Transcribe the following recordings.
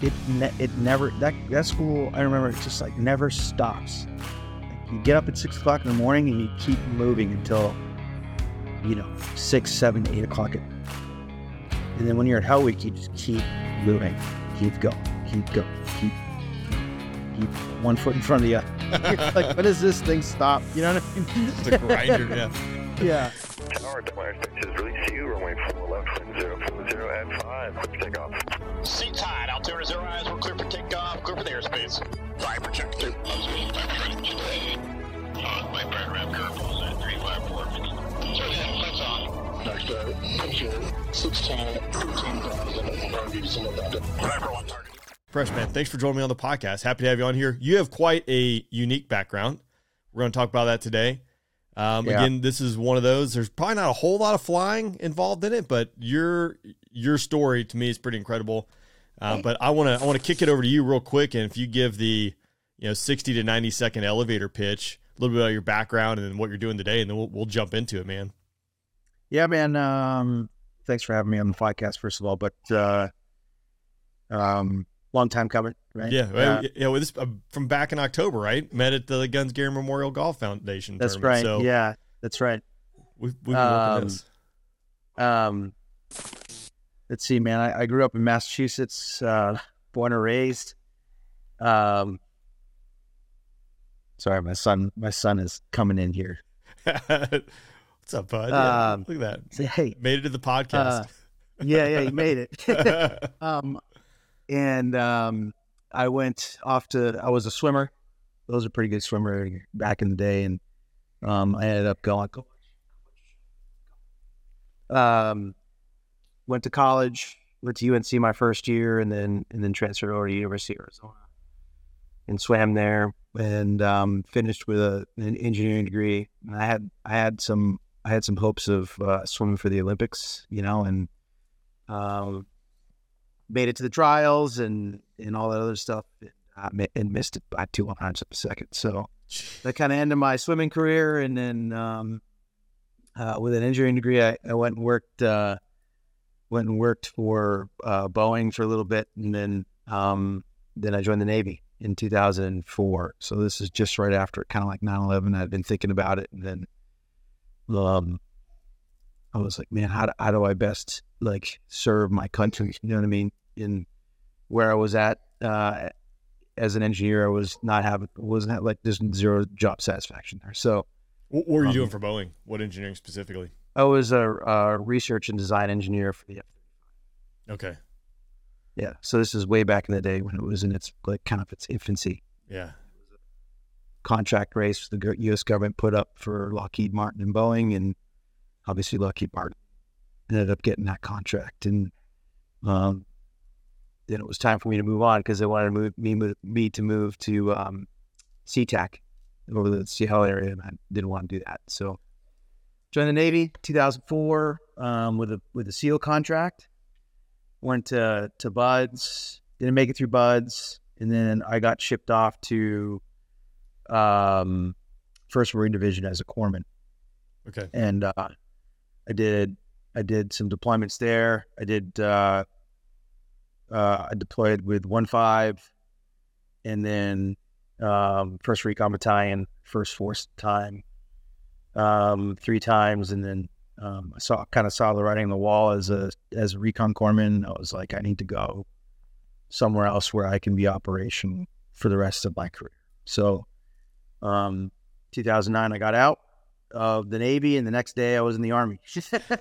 it ne- it never that that school. I remember it just like never stops. Like, you get up at six o'clock in the morning and you keep moving until you know six, seven, eight o'clock. At, and then when you're at Hell Week, you just keep moving, keep going, keep going, keep keep one foot in front of the other. You're like, when does this thing stop? You know what I mean? It's a grinder, yeah. yeah. Tower, Delaware Six is release you, runway 4 left, wind 040 at 5, clear for takeoff. Seats high, Altimeter zero eyes, we're clear for takeoff, clear for the airspace. Viper check through. My burn ramp at 354. So yeah, lights on. Next, uh, picture 16, 15,000, Viper one target. Freshman, thanks for joining me on the podcast. Happy to have you on here. You have quite a unique background. We're going to talk about that today. Um, Yeah. Again, this is one of those. There's probably not a whole lot of flying involved in it, but your your story to me is pretty incredible. Uh, but I want to I want to kick it over to you real quick, and if you give the you know 60 to 90 second elevator pitch, a little bit about your background and what you're doing today, and then we'll, we'll jump into it, man. Yeah, man. Um, thanks for having me on the podcast, first of all. But uh, um, long time coming, right? Yeah, Uh, yeah. Well, this uh, from back in October, right? Met at the Guns Gear Memorial Golf Foundation. that's right. So yeah, that's right. we've, we've been working Um, this. Um, let's see, man. I, I grew up in Massachusetts, uh, born and raised. Um, sorry, my son. My son is coming in here. What's up, bud? Yeah, Um, look at that. Say, hey. Made it to the uh, podcast. yeah, yeah, you made it. um, and um, I went off to. I was a swimmer. I was a pretty good swimmer back in the day, and um, I ended up going. Um, went to college. Went to UNC my first year, and then and then transferred over to University of Arizona, and swam there, and um, finished with a, an engineering degree. And I had I had some I had some hopes of uh, swimming for the Olympics, you know, and um, made it to the trials and and all that other stuff, and, and missed it by two hundredths of a second. So that kind of ended my swimming career, and then um, uh, with an engineering degree, I, I went and worked uh, went and worked for uh, Boeing for a little bit, and then um, then I joined the Navy in 2004. So this is just right after kind of like 9/11. I'd been thinking about it, and then um, I was like, man, how do, how do I best like serve my country? You know what I mean? In where I was at uh, as an engineer, I was not having wasn't like there's zero job satisfaction there. So what were you um, doing for Boeing? What engineering specifically? I was a, a research and design engineer for the F. Okay. yeah. So this is way back in the day when it was in its like kind of its infancy. Yeah. Contract race the U.S. government put up for Lockheed Martin and Boeing, and obviously Lockheed Martin ended up getting that contract, and um, then it was time for me to move on because they wanted to move me move, me to move to um, SeaTac over the Seattle area, and I didn't want to do that. So joined the Navy 2004 um, with a with a SEAL contract. Went to to Buds, didn't make it through Buds, and then I got shipped off to um, First Marine Division as a corpsman Okay. and uh, I did I did some deployments there. I did uh, uh, I deployed with one five, and then um, first recon battalion, first force time, um, three times, and then um, I saw kind of saw the writing on the wall as a as a recon corpsman. I was like, I need to go somewhere else where I can be operational for the rest of my career. So, um, 2009, I got out of the Navy, and the next day I was in the Army,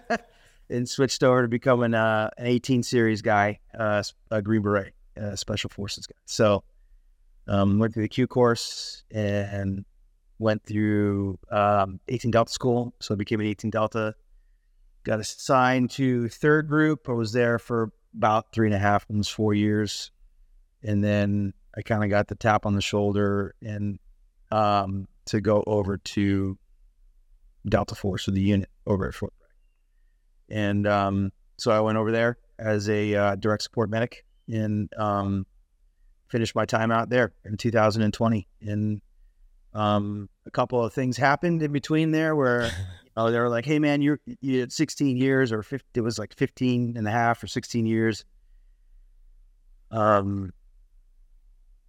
and switched over to becoming uh, an 18 series guy, uh, a Green Beret, uh, Special Forces guy. So, um, went through the Q course and went through um, 18 Delta school. So I became an 18 Delta. Got assigned to third group. I was there for about three and a half, almost four years, and then I kind of got the tap on the shoulder and um, to go over to Delta Force or the unit over at Fort Bragg. And um, so I went over there as a uh, direct support medic and um, finished my time out there in 2020. And um, a couple of things happened in between there where know, they were like, hey, man, you're, you had 16 years or 50, it was like 15 and a half or 16 years. um,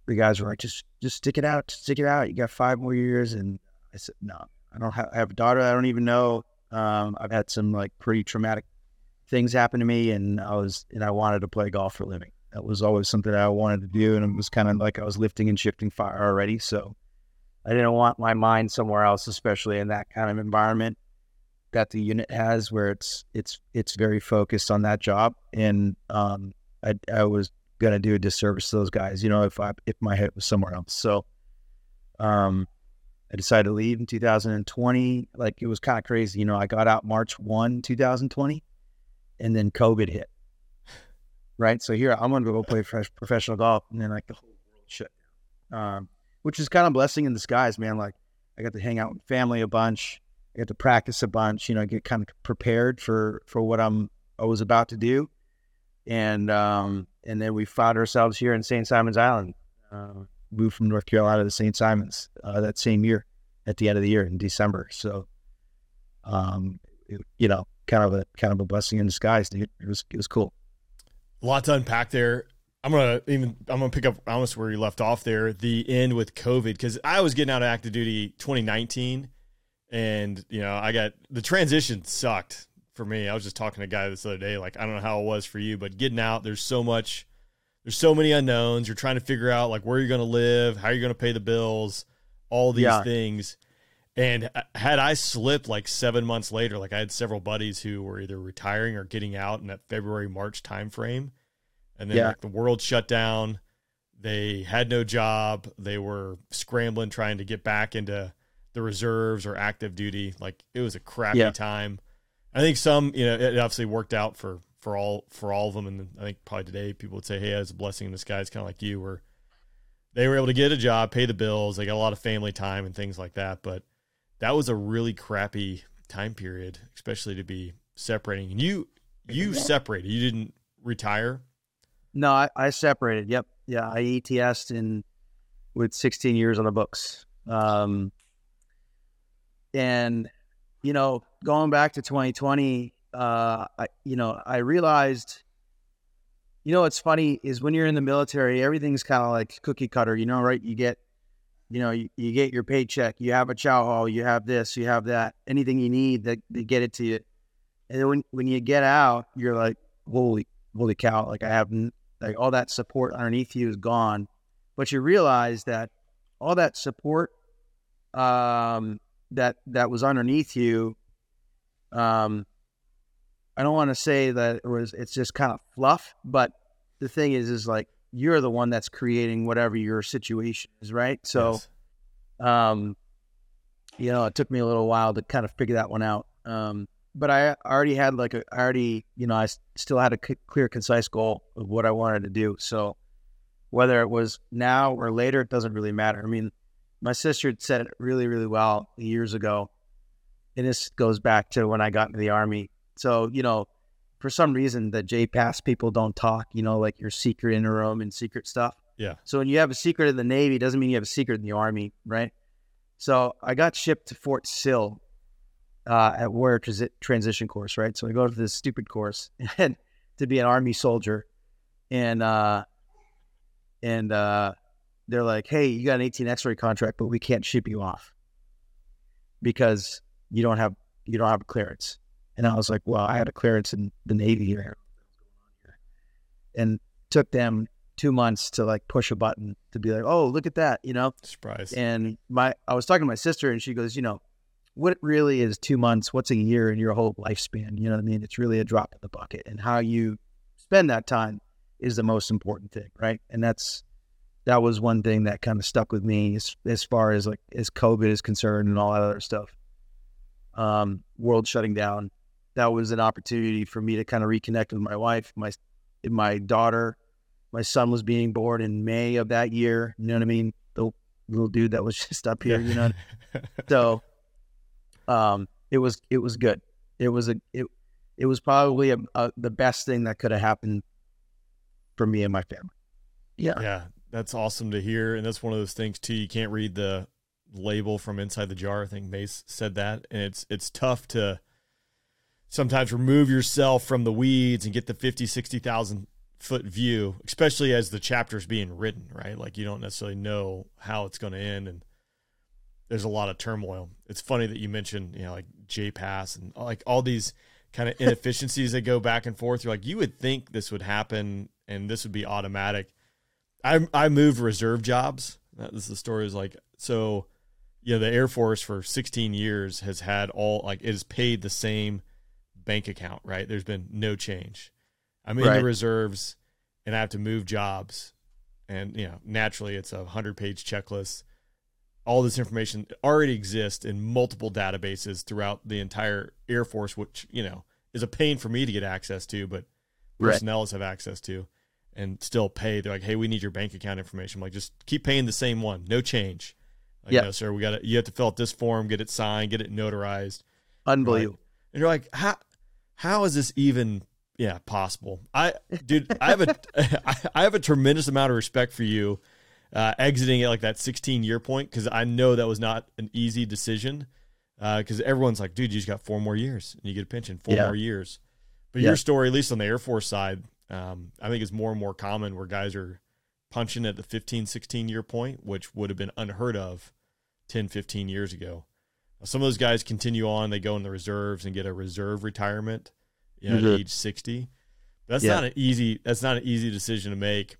the guys were like, just just stick it out, stick it out. You got five more years. And I said, no, I don't have, I have a daughter. I don't even know. Um, I've had some like pretty traumatic things happen to me, and I was and I wanted to play golf for a living. That was always something I wanted to do, and it was kind of like I was lifting and shifting fire already. So I didn't want my mind somewhere else, especially in that kind of environment that the unit has, where it's it's it's very focused on that job, and um, I I was gonna do a disservice to those guys, you know, if I if my head was somewhere else. So, um, I decided to leave in 2020. Like it was kind of crazy, you know. I got out March one, 2020, and then COVID hit. Right, so here I'm gonna go play professional golf, and then like the whole world shut down. Um, which is kind of blessing in disguise, man. Like I got to hang out with family a bunch. I got to practice a bunch, you know, get kind of prepared for for what I'm I was about to do, and um, and then we found ourselves here in St. Simons Island. Uh, moved from North Carolina to St. Simons uh, that same year, at the end of the year in December. So, um, it, you know, kind of a kind of a blessing in disguise, dude. It was it was cool. A lot to unpack there. I'm gonna even I'm gonna pick up almost where you left off there, the end with COVID, because I was getting out of active duty 2019, and you know I got the transition sucked for me. I was just talking to a guy this other day, like I don't know how it was for you, but getting out, there's so much, there's so many unknowns. You're trying to figure out like where you're gonna live, how you're gonna pay the bills, all these yeah. things. And uh, had I slipped like seven months later, like I had several buddies who were either retiring or getting out in that February March timeframe and then yeah. like, the world shut down. They had no job. They were scrambling trying to get back into the reserves or active duty. Like it was a crappy yeah. time. I think some, you know, it obviously worked out for for all for all of them. And I think probably today people would say, "Hey, it's a blessing in disguise," kind of like you, where they were able to get a job, pay the bills, they got a lot of family time and things like that. But that was a really crappy time period, especially to be separating. And you you separated. You didn't retire. No, I, I separated. Yep. Yeah. I ETSed in with 16 years on the books. Um, and, you know, going back to 2020, uh, I, you know, I realized, you know, what's funny is when you're in the military, everything's kind of like cookie cutter, you know, right? You get, you know, you, you get your paycheck, you have a chow hall, you have this, you have that, anything you need, that they get it to you. And then when, when you get out, you're like, holy, holy cow, like I have like all that support underneath you is gone. But you realize that all that support um, that that was underneath you, um, I don't want to say that it was it's just kind of fluff, but the thing is, is like you're the one that's creating whatever your situation is, right? So, yes. um, you know, it took me a little while to kind of figure that one out. Um, but I already had like a, I already, you know, I still had a c- clear, concise goal of what I wanted to do. So whether it was now or later, it doesn't really matter. I mean, my sister said it really, really well years ago. And this goes back to when I got into the army. So, you know, for some reason, the JPAS people don't talk, you know, like your secret in a room and secret stuff. Yeah. So when you have a secret in the Navy, doesn't mean you have a secret in the Army, right? So I got shipped to Fort Sill uh, at warrior transi- transition course, right? So I go to this stupid course and to be an army soldier, and uh, and uh, they're like, "Hey, you got an 18 X-ray contract, but we can't ship you off because you don't have you don't have a clearance." And I was like, "Well, I had a clearance in the Navy here," and took them two months to like push a button to be like, "Oh, look at that," you know. Surprise. And my I was talking to my sister, and she goes, "You know." What really is two months, what's a year in your whole lifespan? You know what I mean? It's really a drop in the bucket. And how you spend that time is the most important thing, right? And that's that was one thing that kind of stuck with me as, as far as like as COVID is concerned and all that other stuff. Um, world shutting down. That was an opportunity for me to kind of reconnect with my wife, my my daughter. My son was being born in May of that year. You know what I mean? The little dude that was just up here, you know. so um, it was it was good. It was a it it was probably a, a, the best thing that could have happened for me and my family. Yeah, yeah, that's awesome to hear, and that's one of those things too. You can't read the label from inside the jar. I think Mace said that, and it's it's tough to sometimes remove yourself from the weeds and get the 50, 60,000 foot view, especially as the chapter's being written, right? Like you don't necessarily know how it's going to end, and there's a lot of turmoil. It's funny that you mentioned, you know, like JPAS and like all these kind of inefficiencies that go back and forth. You're like, you would think this would happen and this would be automatic. I I moved reserve jobs. That is the story is like so. You know, the Air Force for 16 years has had all like it has paid the same bank account, right? There's been no change. I'm in Right. the reserves and I have to move jobs. And, you know, naturally it's a 100 page checklist. All this information already exists in multiple databases throughout the entire Air Force, which, you know, is a pain for me to get access to, but Right. personnel have access to and still pay. They're like, hey, we need your bank account information. I'm like, just keep paying the same one, no change. Like, Yeah. no, sir, we got to, you have to fill out this form, get it signed, get it notarized. Unbelievable. And you're like, how how is this even yeah possible? I dude, I have a I have a tremendous amount of respect for you uh, exiting at like that 16 year point because I know that was not an easy decision. Because everyone's like, dude, you just got four more years and you get a pension, four Yeah. more years. But Yeah. your story, at least on the Air Force side, um, I think is more and more common where guys are punching at the 15, 16 year point, which would have been unheard of 10, 15 years ago. Some of those guys continue on, they go in the reserves and get a reserve retirement you know, Mhm. at age 60. That's Yeah. not an easy that's not an easy decision to make.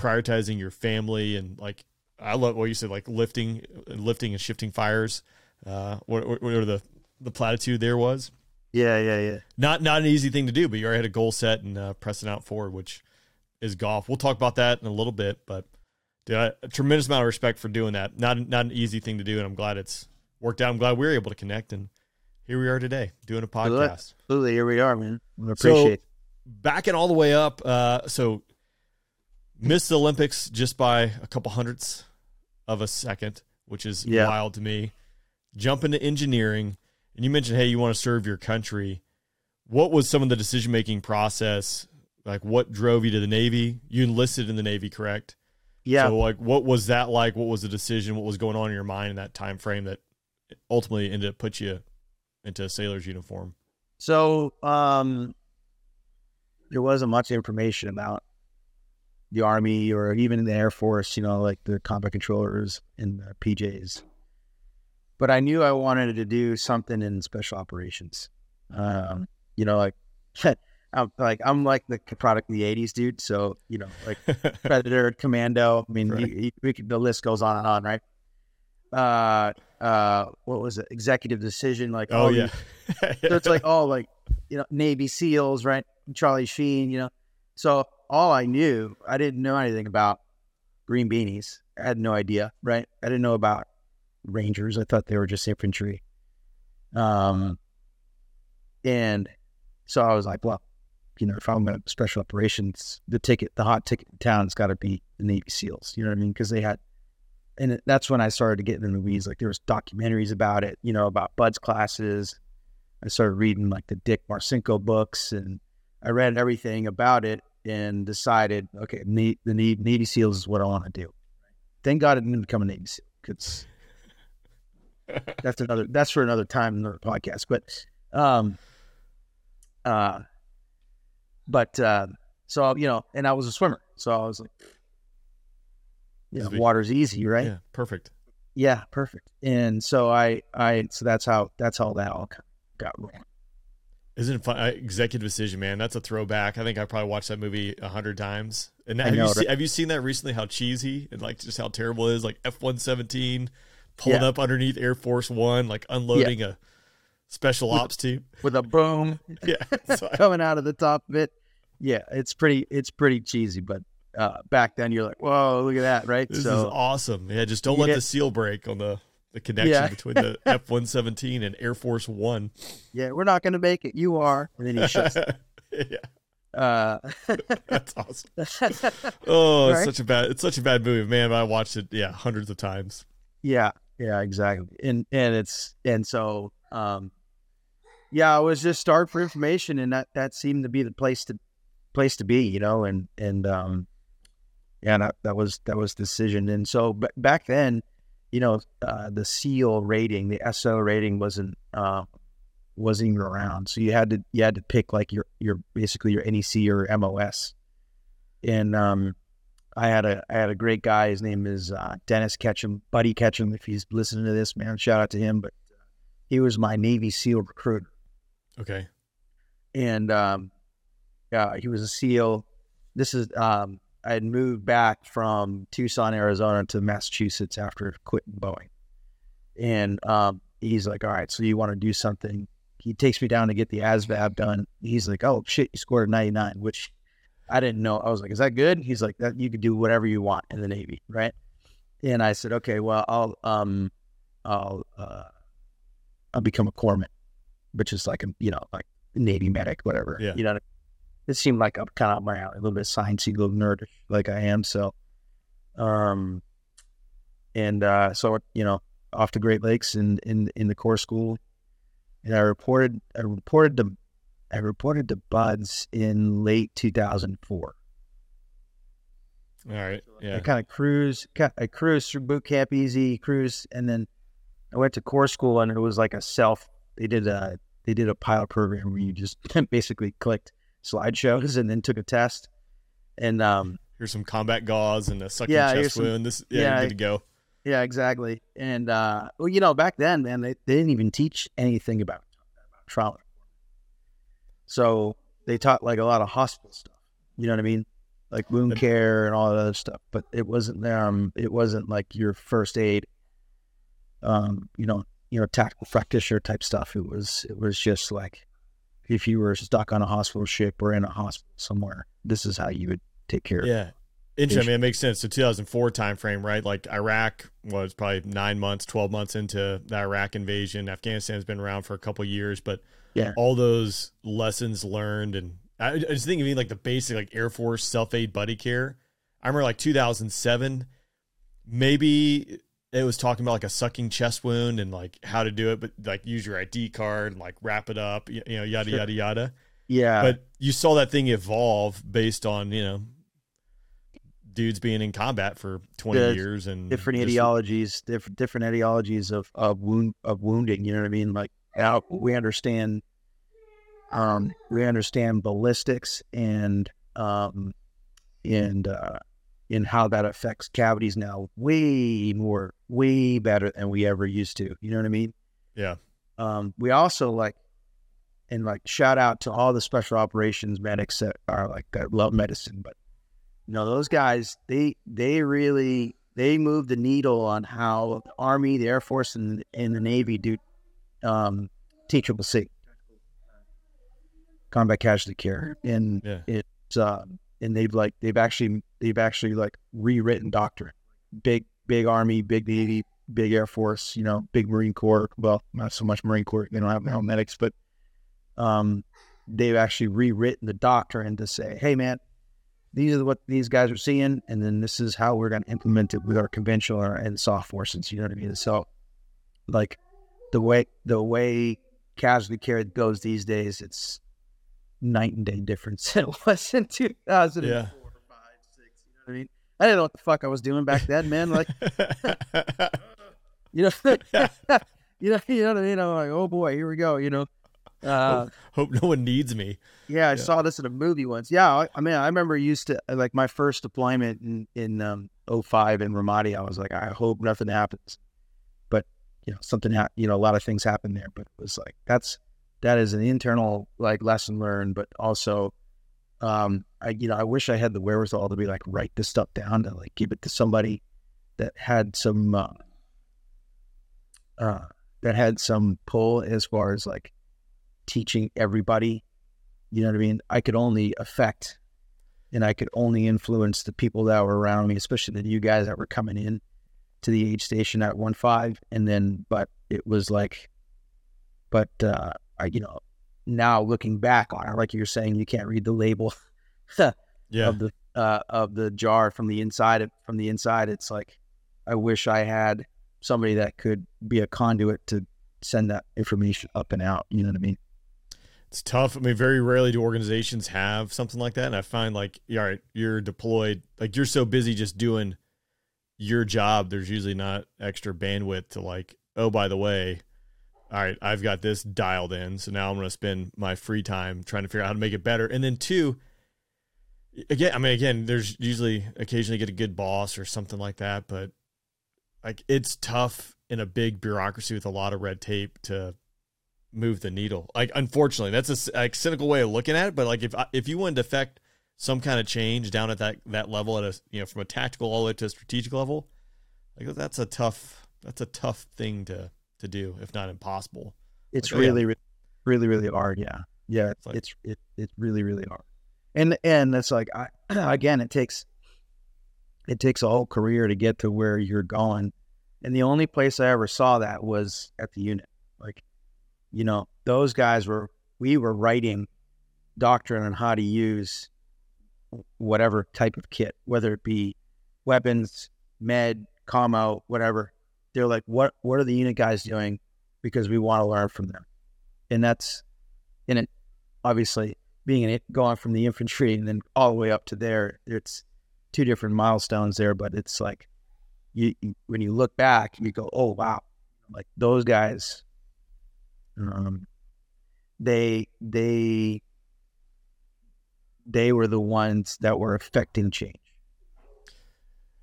Prioritizing your family and like I love what you said like lifting lifting and shifting fires uh what what what the the platitude there was. Yeah, yeah, yeah. Not not an easy thing to do, but you already had a goal set and uh, pressing out forward, which is golf. We'll talk about that in a little bit, but dude, I, a tremendous amount of respect for doing that. Not not an easy thing to do, and I'm glad it's worked out. I'm glad we were able to connect, and here we are today doing a podcast. Absolutely. Here we are, man. I So- appreciate it. Backing all the way up, uh, so missed the Olympics just by a couple hundredths of a second, which is Yeah. wild to me. Jump into engineering, and you mentioned, hey, you want to serve your country. What was some of the decision making process? Like, what drove you to the Navy? You enlisted in the Navy, correct? Yeah. So, like, what was that like? What was the decision? What was going on in your mind in that time frame that ultimately ended up put you into a sailor's uniform? So um, there wasn't much information about the Army or even in the Air Force, you know, like the combat controllers and the PJs. But I knew I wanted to do something in special operations. Um, you know, like I'm like I'm like the product of the '80s, dude. So you know, like Predator, Commando. I mean, Right. you, you, we could, the list goes on and on, right? Uh, uh, what was it? Executive decision, like oh yeah. these- so it's like all like you know Navy SEALs, right? Charlie Sheen, you know. So all I knew, I didn't know anything about green beanies. I had no idea, right? I didn't know about Rangers. I thought they were just infantry. Um, and so I was like, well, you know, if I'm in special operations, the ticket, the hot ticket town's got to be the Navy SEALs. You know what I mean? Because they had, and that's when I started to get in the weeds. Like there was documentaries about it, you know, about buds classes. I started reading like the Dick Marcinko books, and I read everything about it and decided, okay, ne- the Ne- Navy SEALs is what I want to do. Thank God I didn't become a Navy SEAL because that's another that's for another time, another podcast. But, um, uh, but uh, so you know, and I was a swimmer, so I was like, you know, water's easy, right? Yeah, perfect. Yeah, perfect. And so I, I, so that's how that's how that all got rolling. Isn't it fun? I- Executive Decision, man. That's a throwback. I think I probably watched that movie a hundred times. And have know, you seen, right? have you seen that recently? How cheesy and like just how terrible it is. Like F one seventeen pulling Yeah. up underneath Air Force One, like unloading a special ops team. with a boom Yeah, coming out of the top of it. Yeah, it's pretty, it's pretty cheesy, but uh, back then you're like, whoa, look at that, right? this is awesome. Yeah, just don't let get- the seal break on the the connection Yeah. between the F one seventeen and Air Force One. yeah, we're not going to make it. You are, and then he shuts. yeah, uh, that's awesome. Oh, it's Right? such a bad. It's such a bad movie, man. I watched it, yeah, hundreds of times. yeah, yeah, exactly. And and it's and so um, yeah, I was just starved for information, and that that seemed to be the place to place to be, you know, and and um, yeah, that, that was that was the decision. And so b- back then, you know, uh, the SEAL rating, the SO rating wasn't uh, wasn't even around. So you had to you had to pick like your your basically your NEC or MOS. And um, I had a I had a great guy. His name is uh, Dennis Ketchum, Buddy Ketchum. If he's listening to this, man, shout out to him. But he was my Navy SEAL recruiter, Okay. and um, yeah, he was a SEAL. This is um, I had moved back from Tucson, Arizona, to Massachusetts after quitting Boeing, and um, he's like, "All right, so you want to do something?" He takes me down to get the ASVAB done. He's like, "Oh shit, you scored a 99," which I didn't know. I was like, "Is that good?" He's like, "That you could do whatever you want in the Navy, right?" And I said, "Okay, well, I'll um, I'll uh, I'll become a corpsman, which is like a you know like Navy medic, whatever. Yeah. You know, it seemed like up kind of my alley, a little bit sciencey, a little nerdish, like I am. So, um, and uh, so you know, off to Great Lakes in in in the corps school, and I reported I reported to I reported to Buds in late 2004. All right. Yeah. I kind of cruise, I cruised through boot camp easy, cruise, and then I went to corps school, and it was like a self. They did a they did a pilot program where you just basically clicked slideshows and then took a test, and um, Here's some combat gauze and a sucking Yeah, chest some- wound. This yeah, yeah, you're good to go. yeah, exactly. And uh, well, you know, back then, man, they, they didn't even teach anything about, about trauma. So they taught like a lot of hospital stuff. You know what I mean? Like wound care and all that other stuff. But it wasn't um it wasn't like your first aid um, you know, you know, tactical practitioner type stuff. It was it was just like if you were stuck on a hospital ship or in a hospital somewhere, this is how you would take care of it. Yeah. Interesting. I mean, it makes sense. The 2004 timeframe, right? Like Iraq was probably nine months, 12 months into the Iraq invasion. Afghanistan's been around for a couple years, but Yeah. all those lessons learned. And I, I just think of even like the basic, like Air Force self aid buddy care. I remember like 2007, maybe it was talking about like a sucking chest wound and like how to do it, but like use your ID card and like wrap it up, you, you know, yada, Sure. yada, yada Yeah. but you saw that thing evolve based on you know dudes being in combat for 20 The years and different just- ideologies, different different ideologies of of wound of wounding. You know what I mean? Like now we understand, um, we understand ballistics and um, and uh, and how that affects cavities now way more, way better than we ever used to. You know what I mean? yeah Um, we also like, and like shout out to all the special operations medics that are like that love medicine, but you know those guys they they really they move the needle on how the Army, the Air Force, and and the Navy do um, T Triple C combat casualty care, and Yeah. it's uh, and they've like they've actually they've actually like rewritten doctrine, big big Army, big Navy, big Air Force, you know, big Marine Corps. Well, not so much Marine Corps; they don't have medics, but um, they've actually rewritten the doctrine to say, "Hey, man, these are what these guys are seeing, and then this is how we're going to implement it with our conventional and soft forces." You know what I mean? So, like the way the way casualty care goes these days, it's night and day difference it was in 2004, Yeah. five, six. You know what I mean? I didn't know what the fuck I was doing back then, man. Like, you know, you know, you know what I mean? I'm like, oh boy, here we go. You know, uh, hope no one needs me yeah, I Yeah. saw this in a movie once. Yeah, I, I mean, I remember used to like my first deployment in in um, 05 in Ramadi. I was like, I hope nothing happens, but you know, something ha- you know, a lot of things happened there. But it was like that's that is an internal like lesson learned, but also, um, I you know, I wish I had the wherewithal to be like write this stuff down to like give it to somebody that had some uh, uh that had some pull as far as like teaching everybody you know what I mean? I could only affect and I could only influence the people that were around me, especially the new guys that were coming in to the aid station at one five. And then, but it was like, but, uh, you know, now looking back on it, like you're saying, you can't read the label yeah of the, uh, of the jar from the inside, from the inside. It's like, I wish I had somebody that could be a conduit to send that information up and out. You know what I mean? it's tough i mean very rarely do organizations have something like that and i find like all right you're deployed like you're so busy just doing your job there's usually not extra bandwidth to like oh by the way all right, I've got this dialed in. So now I'm going to spend my free time trying to figure out how to make it better. And then two, again, I mean, again, there's usually occasionally get a good boss or something like that, but like it's tough in a big bureaucracy with a lot of red tape to move the needle. Like, unfortunately, that's a like, cynical way of looking at it. But like, if if you wanted to affect some kind of change down at that that level, at a you know from a tactical all the way to a strategic level, like that's a tough that's a tough thing to to do, if not impossible. It's Like, oh, yeah. really, really, really hard. Yeah, yeah. It's like- it's it, it's really really hard. And and it's like I again, it takes it takes a whole career to get to where you're going. And the only place I ever saw that was at the unit. Like, you know, those guys were we were writing doctrine on how to use whatever type of kit, whether it be weapons, med, commo, whatever. They're like, what what are the unit guys doing? Because we want to learn from them. And that's in it obviously being an going from the infantry and then all the way up to there, it's two different milestones there, but it's like you, you when you look back, you go, oh wow, like those guys, um, they they they were the ones that were affecting change.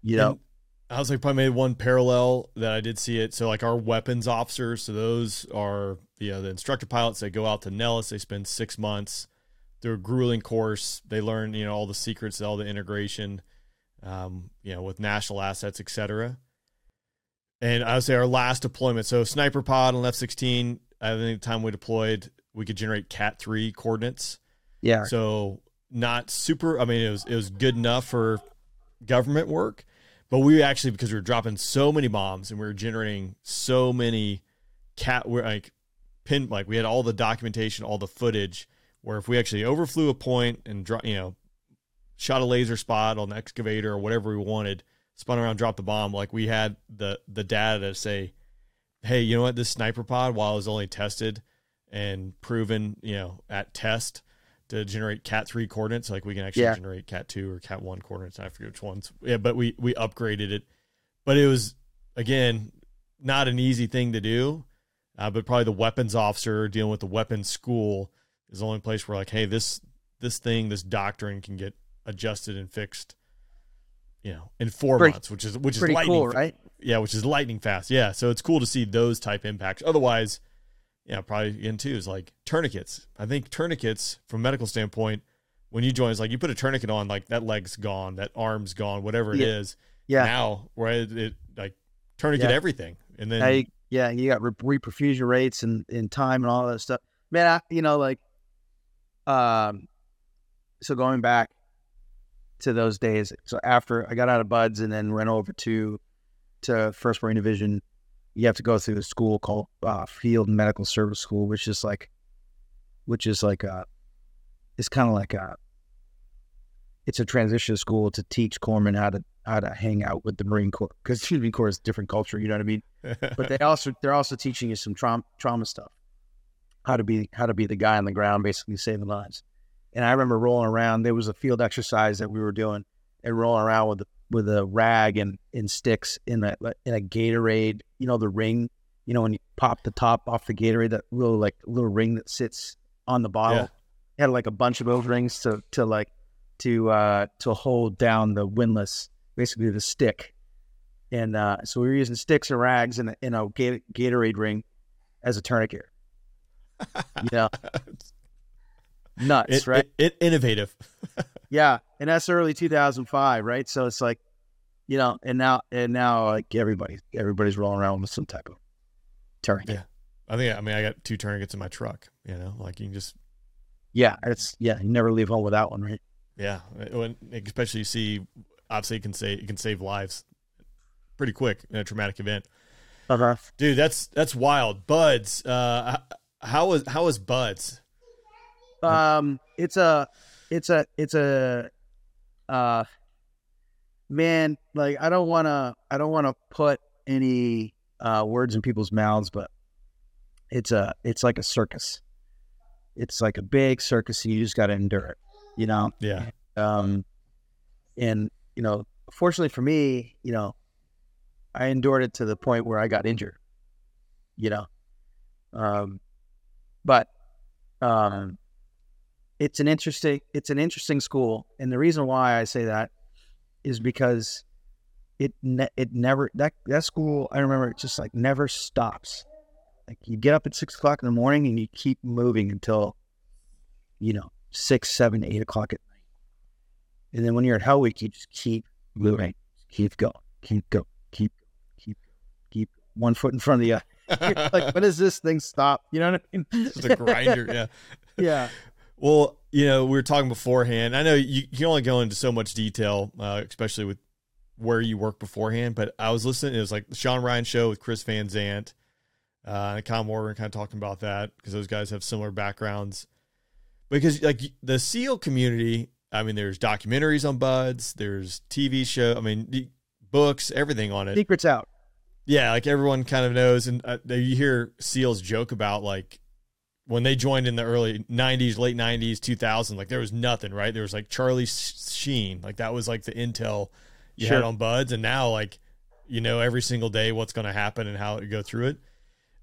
You know, I was like probably made one parallel that I did see it. So like our weapons officers, so those are you know the instructor pilots. They go out to Nellis. They spend six months through a grueling course. They learn you know all the secrets, all the integration, um, you know with national assets, etc. And I would say our last deployment. So sniper pod on F sixteen. I think the time we deployed, we could generate Cat three coordinates. yeah, So not super. I mean, it was it was good enough for government work, but we actually because we were dropping so many bombs and we were generating so many cat. We're like pin like we had all the documentation, all the footage. Where if we actually overflew a point and drop, you know, shot a laser spot on the excavator or whatever we wanted, spun around, dropped the bomb, like we had the the data to say, hey, you know what, this sniper pod, while it was only tested and proven, you know, at test to generate cat three coordinates, like we can actually Yeah. generate cat two or cat one coordinates. I forget which ones. Yeah, but we we upgraded it. But it was again not an easy thing to do. Uh, but probably the weapons officer dealing with the weapons school is the only place where like, hey, this this thing, this doctrine can get adjusted and fixed. You know, in four Pretty- months, which is which is lightning cool, right? yeah, which is lightning fast. Yeah, so it's cool to see those type impacts. Otherwise, yeah, probably again too is like tourniquets. I think tourniquets from a medical standpoint, when you join, it's like you put a tourniquet on, like that leg's gone, that arm's gone, whatever it Yeah. is. Yeah. Now, where it, like tourniquet Yeah. everything, and then you- yeah, you got re- reperfusion rates and, and time and all that stuff. Man, I, you know, like, um, so going back to those days. So after I got out of Buds and then went over to to First Marine Division, you have to go through a school called uh, Field Medical Service School, which is like, which is like a, it's kind of like a, it's a transition school to teach corpsmen how to how to hang out with the Marine Corps because the Marine Corps is a different culture. You know what I mean? but they also they're also teaching you some trauma trauma stuff how to be how to be the guy on the ground basically saving lives and i remember rolling around there was a field exercise that we were doing and rolling around with with a rag and, and sticks in a in a gatorade you know the ring you know when you pop the top off the gatorade that little like little ring that sits on the bottle Yeah. Had like a bunch of those rings to to like to uh to hold down the windlass basically the stick and uh, so we were using sticks and rags in a, in a Gatorade ring as a tourniquet. You know, nuts, it, right? it, it innovative. yeah, and that's early 2005, right? So it's like, you know, and now and now like everybody everybody's rolling around with some type of tourniquet. Yeah. I think I mean I got two tourniquets in my truck. You know, like you can just Yeah, it's yeah, you never leave home without one, right? yeah, when, especially you see obviously it can say it can save lives pretty quick in a traumatic event. Uh-huh. Dude, that's that's wild. Buds, uh, h- how was how was Buds? Um, it's a, it's a, it's a, uh, man. Like I don't want to, I don't want to put any uh, words in people's mouths, but it's a, it's like a circus. It's like a big circus. And you just got to endure it, you know. Yeah, Um, and you know, fortunately for me, you know, I endured it to the point where I got injured. You know, Um, but um, it's an interesting it's an interesting school, and the reason why I say that is because it ne- it never that that school I remember it just like never stops. Like you get up at six o'clock in the morning and you keep moving until you know six, seven, eight o'clock at night, and then when you're at Hell Week, you just keep moving, keep going, keep going, keep keep keep one foot in front of the other. Like, when does this thing stop? You know what I mean? It's a grinder. Yeah. yeah. Well, you know, we were talking beforehand. I know you, you can only go into so much detail, uh, especially with where you work beforehand. But I was listening. It was like the Shawn Ryan show with Chris VanSant uh, and Kyle are kind of talking about that because those guys have similar backgrounds. Because like the SEAL community, I mean, there's documentaries on buds, there's TV show. I mean, books, everything on it. Secrets out. Yeah, like everyone kind of knows, and uh, you hear SEALs joke about like when they joined in the early 90s late 90s 2000 like there was nothing right? There was like charlie sheen. Like that was like the intel you sure. had on buds. And now like you know every single day what's going to happen and how to go through it.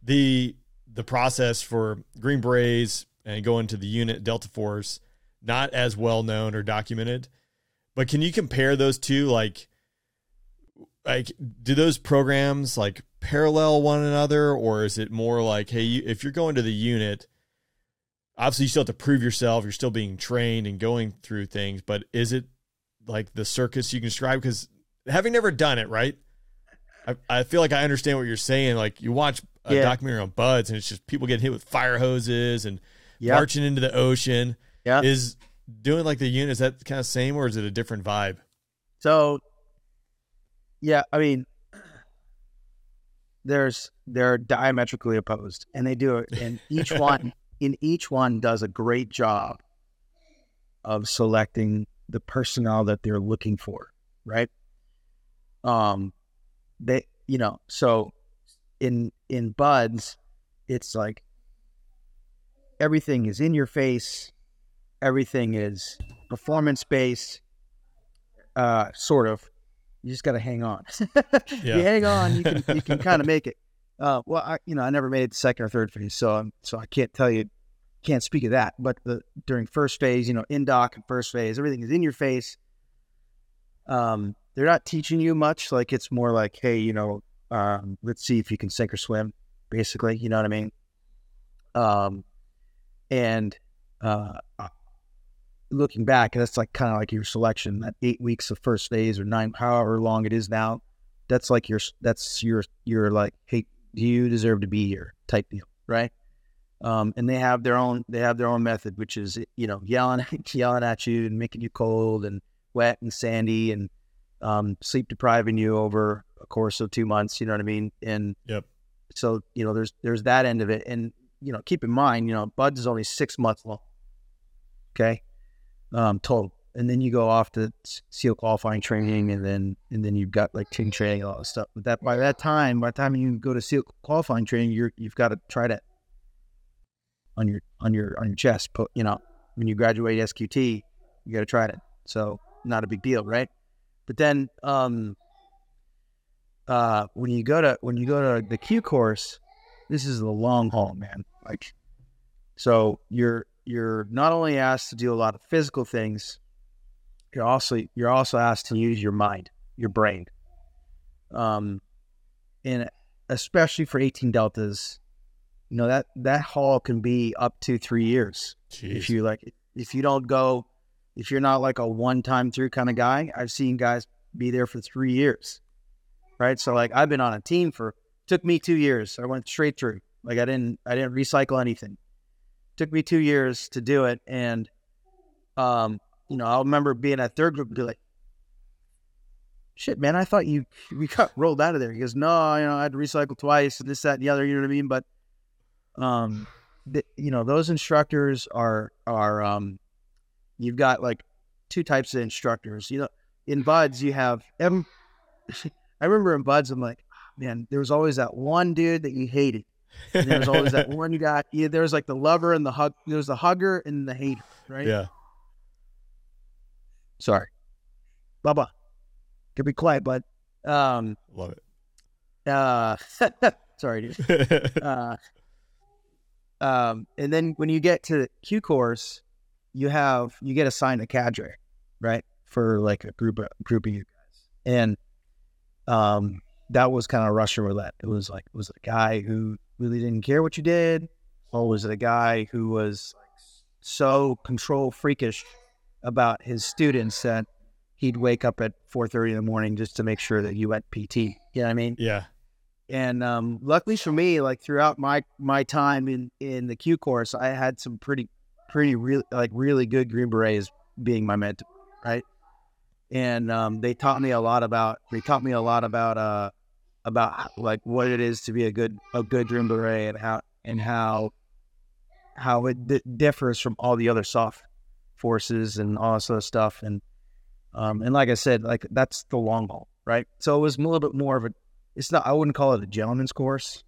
The the process for green berets and going to the unit delta force not as well known or documented. But can you compare those two? Like like do those programs like parallel one another? Or is it more like hey you, if you're going to the unit obviously you still have to prove yourself. You're still being trained and going through things, but is it like the circus you can describe? Because having never done it, right? I, I feel like I understand what you're saying. Like you watch a yeah. documentary on buds and it's just people getting hit with fire hoses and yep. marching into the ocean. Yeah. Is doing like the unit, is that kind of same or is it a different vibe? So yeah, I mean there's they're diametrically opposed and they do it and each one in each one does a great job of selecting the personnel that they're looking for, right? Um, they, you know, so in in buds, it's like everything is in your face, everything is performance based, uh, sort of. You just got to hang on. yeah. You hang on, you can you can kind of make it. Uh, well, I, you know, I never made second or third phase, so I'm, so I can't tell you, can't speak of that. But the during first phase, you know, in doc and first phase, everything is in your face. Um, they're not teaching you much. Like it's more like, hey, you know, um, let's see if you can sink or swim. Basically, you know what I mean. Um, and uh, uh looking back, that's like kind of like your selection. That eight weeks of first phase or nine, however long it is now, that's like your that's your your like, hey, do you deserve to be here type deal, right? Um, and they have their own they have their own method, which is you know yelling yelling at you and making you cold and wet and sandy and um, sleep depriving you over a course of two months. You know what I mean? And yep. So you know there's there's that end of it, and you know keep in mind you know Buds is only six months long. Okay, um, total and then you go off to SEAL qualifying training, and then and then you've got like team training and all that stuff. But that by that time, by the time you go to SEAL qualifying training, you're you've got to Trident on your on your on your chest. Put you know when you graduate SQT, you got to Trident. So not a big deal, right? But then um, uh, when you go to when you go to the Q course, this is the long haul, man. Like so you're you're not only asked to do a lot of physical things you're also you're also asked to use your mind, your brain. Um, and especially for 18 deltas, you know that that haul can be up to three years Jeez. if you like. If you don't go, if you're not like a one time through kind of guy, I've seen guys be there for three years, right? So like I've been on a team for took me two years. I went straight through. Like I didn't I didn't recycle anything. Took me two years to do it, and um, you know, I'll remember being at third group and be like, shit, man, I thought you we got rolled out of there. He goes, no, you know, I had to recycle twice and this, that, and the other. You know what I mean? But, um, the, you know, those instructors are are um, you've got like two types of instructors. You know, in buds you have. M- I remember in buds, I'm like, man, there was always that one dude that you hated. And there was always that one guy. Yeah, there was like the lover and the hug. There was the hugger and the hater, right? Yeah. Sorry. Bubba. Can be quiet, bud. Um, Love it. Uh, sorry, dude. uh, um, and then when you get to Q course, you have you get assigned a cadre, right, for like a group of group of you guys, and um, that was kind of Russian roulette. It was like it was a guy who really didn't care what you did, or was it a guy who was so control freakish about his students that he'd wake up at four thirty in the morning just to make sure that you went PT. You know what I mean? Yeah. And um, luckily for me, like throughout my my time in in the Q course, I had some pretty pretty really like really good Green Berets being my mentor, right? And um, they taught me a lot about they taught me a lot about uh about like what it is to be a good a good Green Beret and how and how how it d- differs from all the other soft forces and all this other stuff and um, and like I said, like that's the long haul, right? So it was a little bit more of a it's not I wouldn't call it a gentleman's course,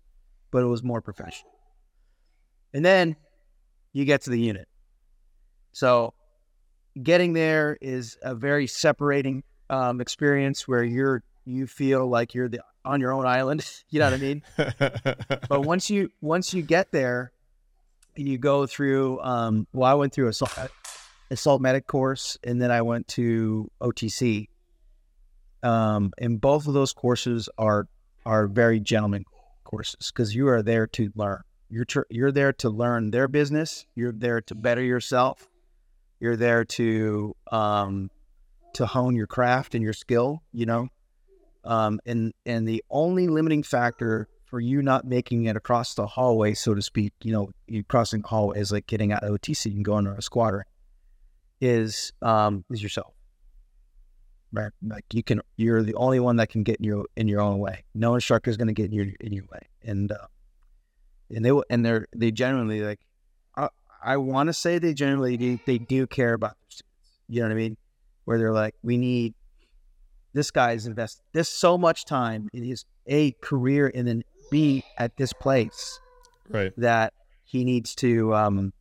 but it was more professional. And then you get to the unit. So getting there is a very separating um, experience where you're you feel like you're the, on your own island. you know what I mean? but once you once you get there, you go through. Um, well, I went through a assault, assault medic course, and then I went to OTC. Um, and both of those courses are are very gentleman courses because you are there to learn. You're tr- you're there to learn their business. You're there to better yourself. You're there to um, to hone your craft and your skill. You know, um, and and the only limiting factor for you not making it across the hallway, so to speak, you know, you crossing the hallway is like getting out of OTC and going to a squadron, is um, is yourself. Right, like you can, you're the only one that can get in your in your own way. No instructor is going to get in your in your way, and uh, and they will, and they're they genuinely like, I, I want to say they generally do, they do care about their students. You know what I mean? Where they're like, we need this guy's invested this so much time in his a career and then b at this place right that he needs to um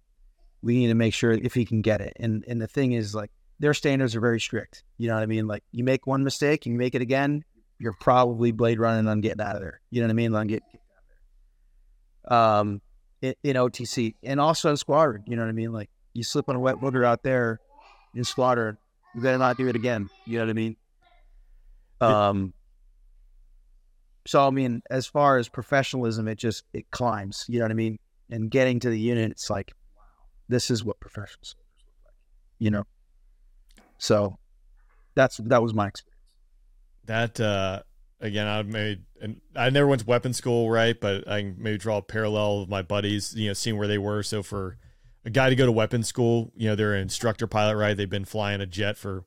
we need to make sure if he can get it and and the thing is like their standards are very strict you know what i mean like you make one mistake and you make it again you're probably blade running on getting out of there you know what i mean on getting out of there um in, in otc and also in squadron you know what i mean like you slip on a wet booger out there in squadron you better not do it again you know what i mean um, so I mean, as far as professionalism, it just it climbs. You know what I mean? And getting to the unit, it's like, wow, this is what professional soldiers look like. You know. So that's that was my experience. That uh, again, I made and I never went to weapon school, right? But I can maybe draw a parallel with my buddies, you know, seeing where they were. So for a guy to go to weapon school, you know, they're an instructor pilot, right? They've been flying a jet for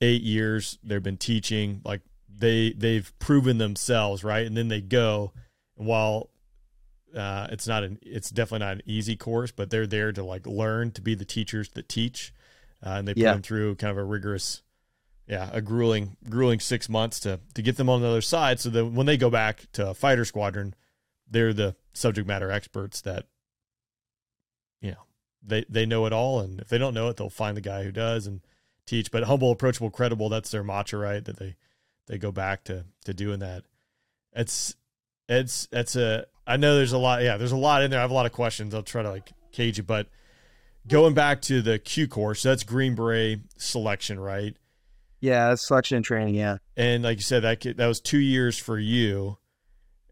eight years. They've been teaching, like they they've proven themselves, right? And then they go. And while uh, it's not an, it's definitely not an easy course, but they're there to like learn to be the teachers that teach, uh, and they put Yeah. them through kind of a rigorous, yeah, a grueling, grueling six months to to get them on the other side, so that when they go back to a fighter squadron, they're the subject matter experts that, you know, they they know it all, and if they don't know it, they'll find the guy who does and teach. But humble, approachable, credible, that's their mantra, right? That they they go back to to doing that. It's it's it's a I know there's a lot yeah, there's a lot in there. I have a lot of questions. I'll try to like cage it, but going back to the Q course, that's Green Beret selection, right? Yeah, that's selection and training. Yeah. And like you said, that could, that was two years for you,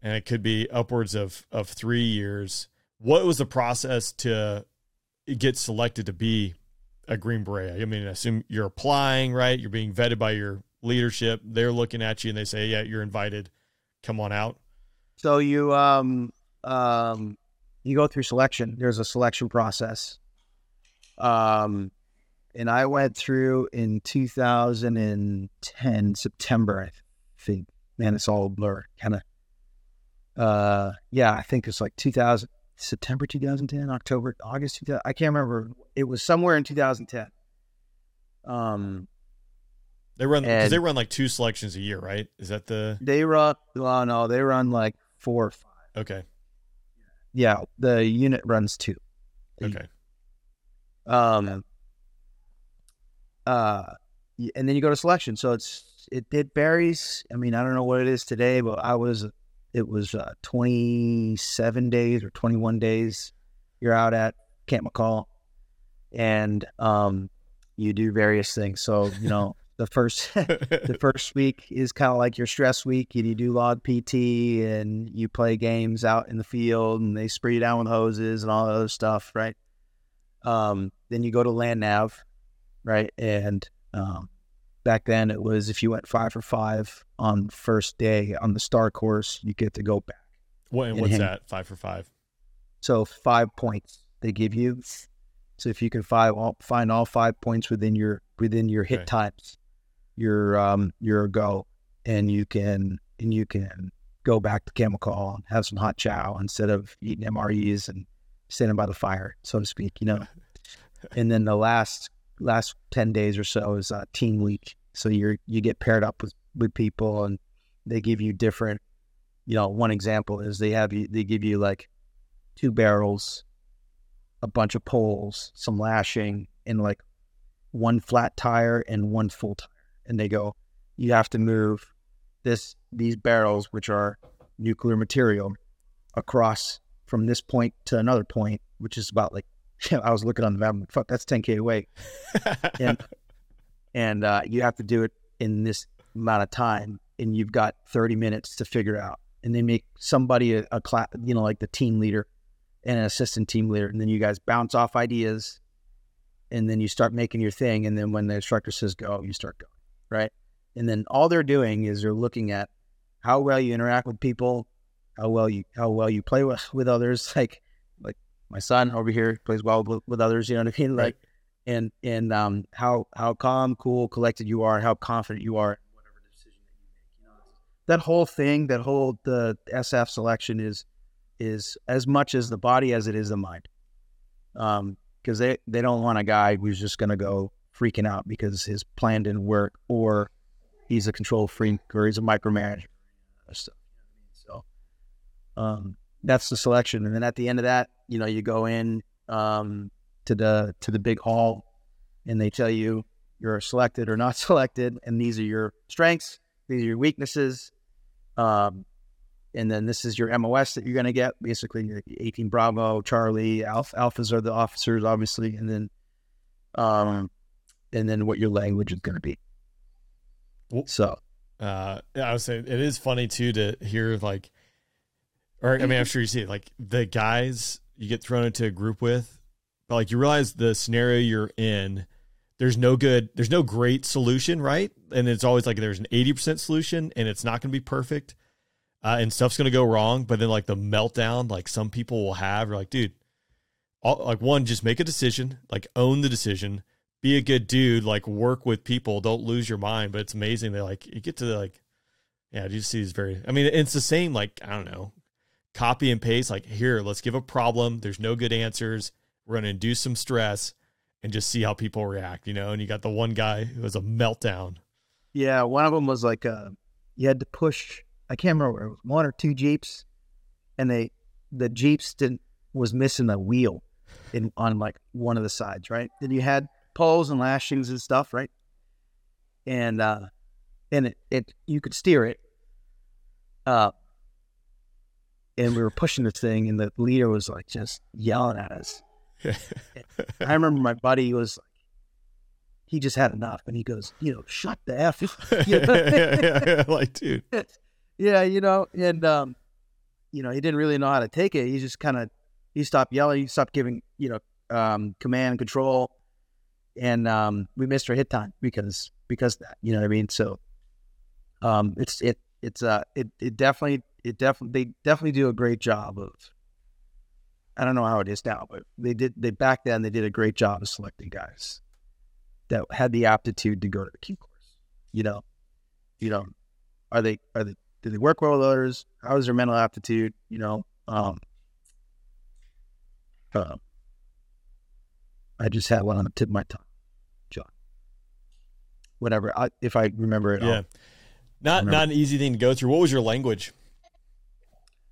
and it could be upwards of of three years. What was the process to get selected to be a Green Beret? I mean, I assume you're applying, right? You're being vetted by your leadership. They're looking at you and they say, "Yeah, you're invited. Come on out." So you um um you go through selection. There's a selection process. Um and I went through in 2010 September, I think. Man, it's all a blur. Kind of uh yeah, I think it's like 2000 September 2010, October, August 2000. I can't remember. It was somewhere in 2010. Um They run because they run like two selections a year, right? Is that the they run well no, they run like four or five. okay? Yeah, the unit runs two. Okay, Um, uh, and then you go to selection. So it's it it varies. I mean, I don't know what it is today, but I was it was uh, twenty seven days or twenty one days you're out at Camp McCall, and um, you do various things. So you know, the first the first week is kind of like your stress week, and you do log PT and you play games out in the field, and they spray you down with hoses and all that other stuff, right? Um, then you go to land nav, right? And um, back then it was if you went five for five on first day on the star course, you get to go back. What, And what's hang- that? Five for five. So five points they give you. So if you can find all, find all five points within your within your hit Okay. times, you're um you're go, and you can and you can go back to Camp McCall and have some hot chow instead of eating MREs and standing by the fire, so to speak. You know. and then the last last ten days or so is uh, team week. So you're you get paired up with with people and they give you different. You know, one example is they have you they give you like two barrels, a bunch of poles, some lashing, and like one flat tire and one full tire. And they go, you have to move this these barrels, which are nuclear material, across from this point to another point, which is about like I was looking on the map, I'm like, fuck, that's 10k away, and and uh, you have to do it in this amount of time, and you've got 30 minutes to figure out. And they make somebody a, a class, you know, like the team leader and an assistant team leader, and then you guys bounce off ideas, and then you start making your thing, and then when the instructor says go, you start going, right? And then all they're doing is they're looking at how well you interact with people, how well you how well you play with, with others, like like my son over here plays well with, with others, you know what I mean? Right. Like and and um how how calm, cool, collected you are, how confident you are whatever decision that you make. You know, that whole thing, that whole the SF selection is is as much as the body as it is the mind. Um, because they they don't want a guy who's just gonna go freaking out because his plan didn't work, or he's a control freak, or he's a micromanager Stuff. You know what I mean? So, um, that's the selection, and then at the end of that, you know, you go in um to the to the big hall, and they tell you you're selected or not selected, and these are your strengths, these are your weaknesses, um, and then this is your MOS that you're going to get. Basically, your 18 Bravo, Charlie, Alpha, Alphas are the officers, obviously, and then, um, and then what your language is going to be. So, uh I would say it is funny too to hear like or I mean I'm sure you see it like the guys you get thrown into a group with but like you realize the scenario you're in there's no good there's no great solution right and it's always like there's an 80% solution and it's not going to be perfect uh, and stuff's going to go wrong but then like the meltdown like some people will have you're like dude all, like one just make a decision like own the decision be a good dude, like work with people, don't lose your mind. But it's amazing They like you get to like, yeah, you see these very. I mean, it's the same. Like I don't know, copy and paste. Like here, let's give a problem. There's no good answers. We're gonna induce some stress and just see how people react. You know, and you got the one guy who has a meltdown. yeah, one of them was like, uh, you had to push, I can't remember, it was one or two Jeeps, and they, the Jeeps didn't, was missing a wheel in on like one of the sides, right? Then you had poles and lashings and stuff, right? And uh and it, it you could steer it. Uh and we were pushing the thing and the leader was like just yelling at us. I remember my buddy was like he just had enough and he goes, you know, shut the F. You know? like, dude, yeah, you know, and um, you know, he didn't really know how to take it. He just kind of he stopped yelling, he stopped giving, you know, um, command and control, and um, we missed our hit time because because of that. You know what I mean? So, um, it's it it's uh it it definitely it definitely they definitely do a great job of. I don't know how it is now, but they did they back then they did a great job of selecting guys that had the aptitude to go to the Q course. You know, you know, are they are they do they work well with others? How is their mental aptitude? You know, um, uh, I just had one on the tip of my tongue, John. Whatever, I, if I remember it. I'll- yeah, not not an easy thing to go through. What was your language?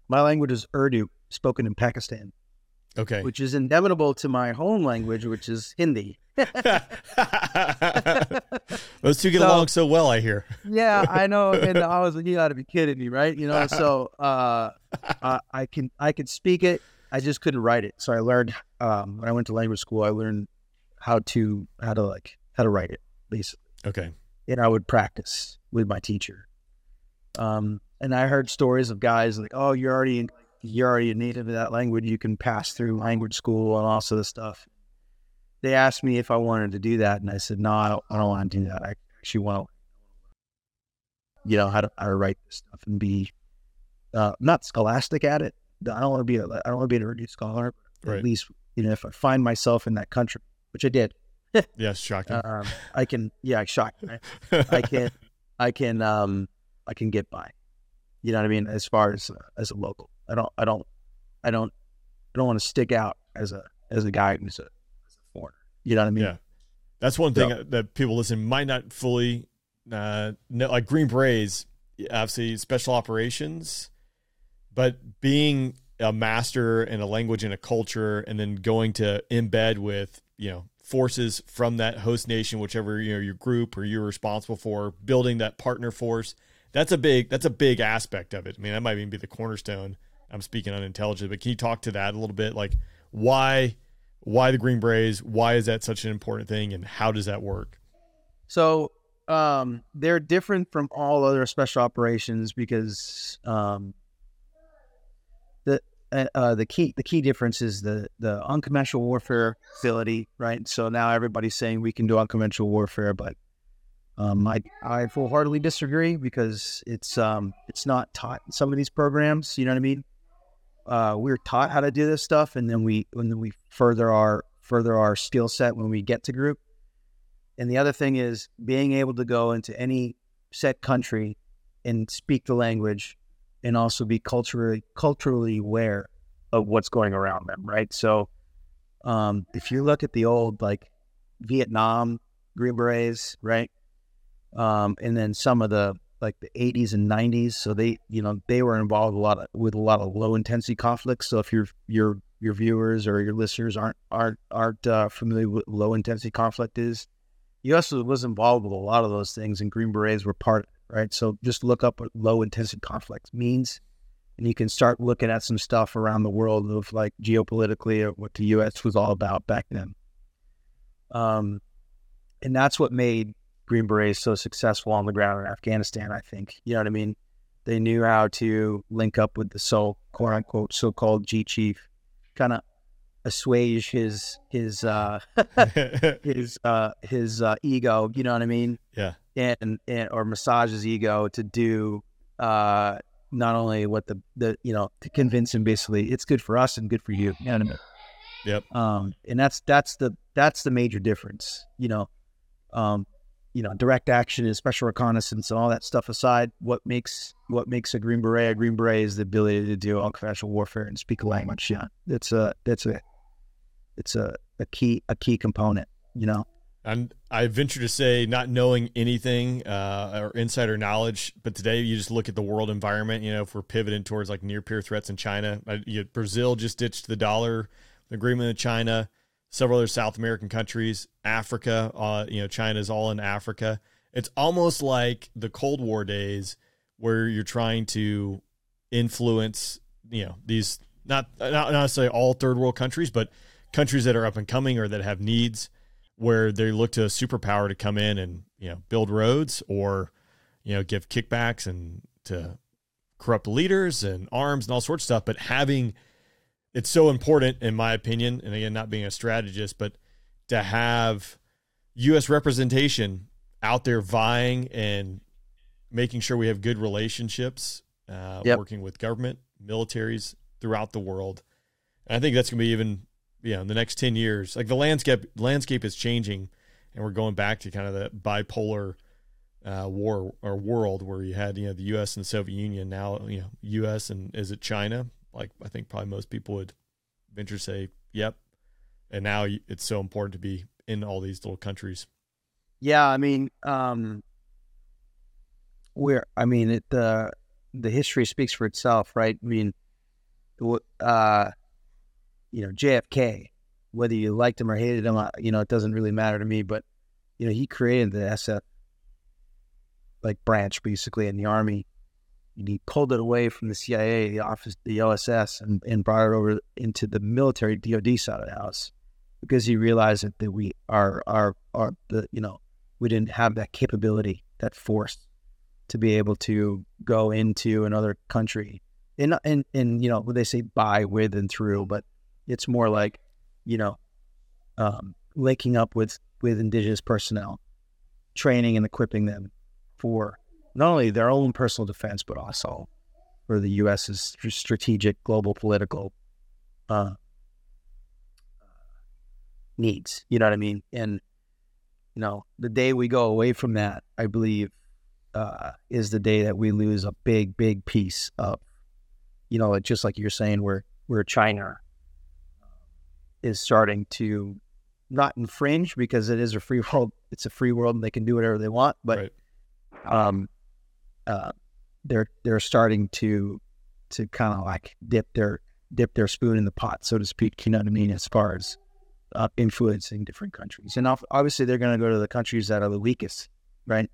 My language is Urdu, spoken in Pakistan, Okay, which is inevitable to my home language, which is Hindi. those two get So- along so well. I hear. yeah, I know, and I was like, you got to be kidding me, right? You know, so uh, uh, I can I can speak it, I just couldn't write it. So I learned um, when I went to language school. I learned how to how to like how to write it basically, Okay. and I would practice with my teacher. Um, and I heard stories of guys like, "Oh, you're already you're already a native of that language. You can pass through language school and all sort of stuff." They asked me if I wanted to do that, and I said, "No, I don't, I don't want to do that. I actually want to, you know, how to how to write this stuff and be uh, not scholastic at it. I don't want to be a I don't want to be an erudite scholar, but Right. at least you know if I find myself in that country, which I did, Yes, shocking. um, I can yeah, shocked. Right? I can I can um I can get by. You know what I mean? As far as uh, as a local, I don't I don't I don't I don't want to stick out as a as a guy who's a, as a foreigner. You know what I mean? Yeah. That's one thing that people listen might not fully uh, know. Like Green Berets, obviously special operations, but being a master in a language and a culture, and then going to embed with you know forces from that host nation, whichever you know your group or you're responsible for, building that partner force. That's a big that's a big aspect of it. I mean, that might even be the cornerstone. I'm speaking unintelligent, but can you talk to that a little bit? Like why why the Green Berets? Why is that such an important thing, and how does that work? So um, they're different from all other special operations because um, the uh, uh, the key the key difference is the the unconventional warfare ability, right? So now everybody's saying we can do unconventional warfare, but um, I I heartedly disagree because it's um it's not taught in some of these programs. You know what I mean? Uh, we're taught how to do this stuff, and then we then we further our further our skill set when we get to group. And the other thing is being able to go into any set country and speak the language and also be culturally culturally aware of what's going around them, right? So um, if you look at the old like Vietnam Green Berets, right? Um, and then some of the like the 80s and 90s, so they you know they were involved a lot of, with a lot of low intensity conflicts. So if your your your viewers or your listeners aren't aren't aren't uh, familiar with low intensity conflict is, U.S. was involved with a lot of those things, and Green Berets were part right? So just look up what low intensity conflict means, and you can start looking at some stuff around the world of like geopolitically what the U.S. was all about back then. Um, and that's what made Green Berets so successful on the ground in Afghanistan. I think you know what I mean. They knew how to link up with the so quote unquote so called G chief, kind of assuage his his uh his uh his uh ego you know what i mean Yeah. and, and or massage his ego to do uh not only what the the you know to convince him basically it's good for us and good for you you know what I mean? Yep. um and that's that's the that's the major difference you know um you know direct action and special reconnaissance and all that stuff aside what makes what makes a green beret a green beret is the ability to do unconventional warfare and speak a language yeah it's a that's a it's a, a key a key component you know And I venture to say, not knowing anything uh, or insider knowledge, but today you just look at the world environment. You know, if we're pivoting towards like near peer threats in China, uh, you, Brazil just ditched the dollar agreement with China. Several other South American countries, Africa. Uh, you know, China's all in Africa. It's almost like the Cold War days, where you're trying to influence. You know, these not not necessarily all third world countries, but countries that are up and coming or that have needs where they look to a superpower to come in and you know build roads or you know give kickbacks and to corrupt leaders and arms and all sorts of stuff but having it's so important in my opinion and again not being a strategist but to have US representation out there vying and making sure we have good relationships uh, Yep. working with government militaries throughout the world and I think that's going to be even you know in the next 10 years like the landscape landscape is changing and we're going back to kind of the bipolar uh, war or world where you had you know the U.S. and the Soviet Union now you know U.S. and is it China like I think probably most people would venture to say yep and now it's so important to be in all these little countries Yeah, I mean, um, where I mean, it the the history speaks for itself, right? I mean, uh, you know, JFK, whether you liked him or hated him, uh, you know, it doesn't really matter to me. But you know, he created the SF like branch basically in the army, he pulled it away from the CIA, the office, the OSS, and, and brought it over into the military DoD side of the house because he realized that, that we are are are the you know we didn't have that capability, that force to be able to go into another country and and and you know they say by with and through, but it's more like you know um, linking up with with indigenous personnel, training and equipping them for not only their own personal defense but also for the U.S.'s strategic global political uh, needs. You know what I mean? And you know, the day we go away from that, I believe, uh, is the day that we lose a big, big piece of, you know, just like you're saying, where where China is starting to not infringe because it is a free world. It's a free world and they can do whatever they want. But Right. um, uh, they're they're starting to to kind of like dip their dip their spoon in the pot, so to speak. You know what I mean? As far as uh, influencing different countries, and obviously they're going to go to the countries that are the weakest, right?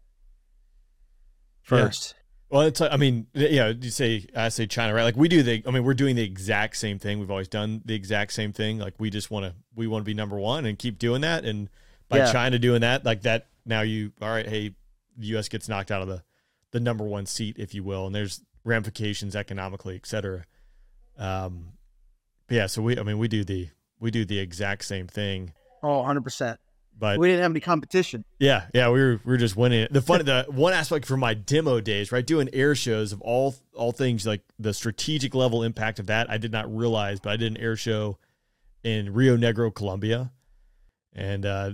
Yeah. First, Well, it's I mean, yeah, you say I say China, right? Like we do the I mean, we're doing the exact same thing. We've always done the exact same thing. Like we just want to we want to be number 1 and keep doing that and by Yeah. China doing that, like that now you all right, hey, the US gets knocked out of the the number 1 seat if you will, and there's ramifications economically, et cetera. Um but yeah, so we I mean, we do the we do the exact same thing, oh, 100 percent. but We didn't have any competition. yeah, yeah, we were we were just winning it. The fun, the one aspect from my demo days, right, doing air shows of all all things like the strategic level impact of that, I did not realize, but I did an air show in Rio Negro, Colombia, and uh,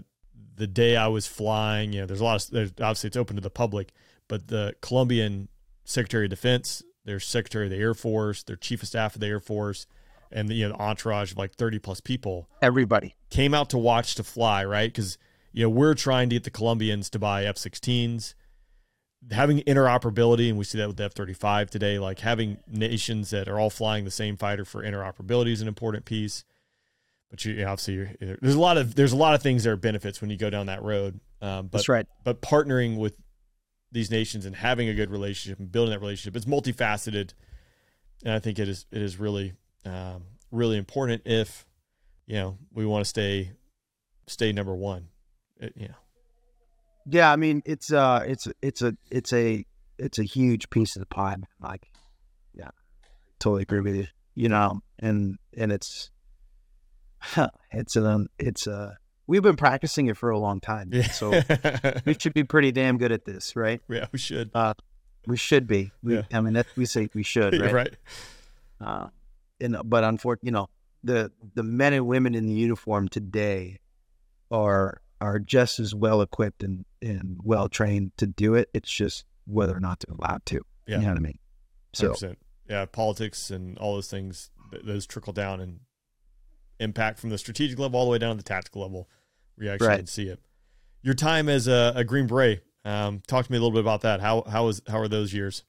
the day I was flying, you know, there's a lot of there's, obviously it's open to the public, but the Colombian Secretary of Defense, their Secretary of the Air Force, their Chief of Staff of the Air Force, and the, you know the entourage of like 30 plus people Everybody. came out to watch to fly, right? Because you know we're trying to get the Colombians to buy F-16s, having interoperability, and we see that with the F-35 today. Like having nations that are all flying the same fighter for interoperability is an important piece. But you, you know, obviously, you're, there's a lot of there's a lot of things that are benefits when you go down that road. Um, but That's right. but partnering with these nations and having a good relationship and building that relationship it's multifaceted and i think it is it is really um, really important if you know we want to stay stay number one It- you know Yeah, I mean it's uh it's it's a it's a it's a huge piece of the pie. Like, yeah, totally agree with you. You know, and and it's it's an it's uh we've been practicing it for a long time. yeah So we should be pretty damn good at this, right? yeah we should We should be. We, Yeah. I mean, that we say we should, right, right? right. Uh, and but unfortunately, you know, the the men and women in the uniform today are are just as well equipped and, and well trained to do it. It's just whether or not they're allowed to. Yeah. You know what I mean? So 100%. yeah politics and all those things those trickle down and impact from the strategic level all the way down to the tactical level where you actually Right. can see it your time as a, a green beret um, talk to me a little bit about that how how was how are those years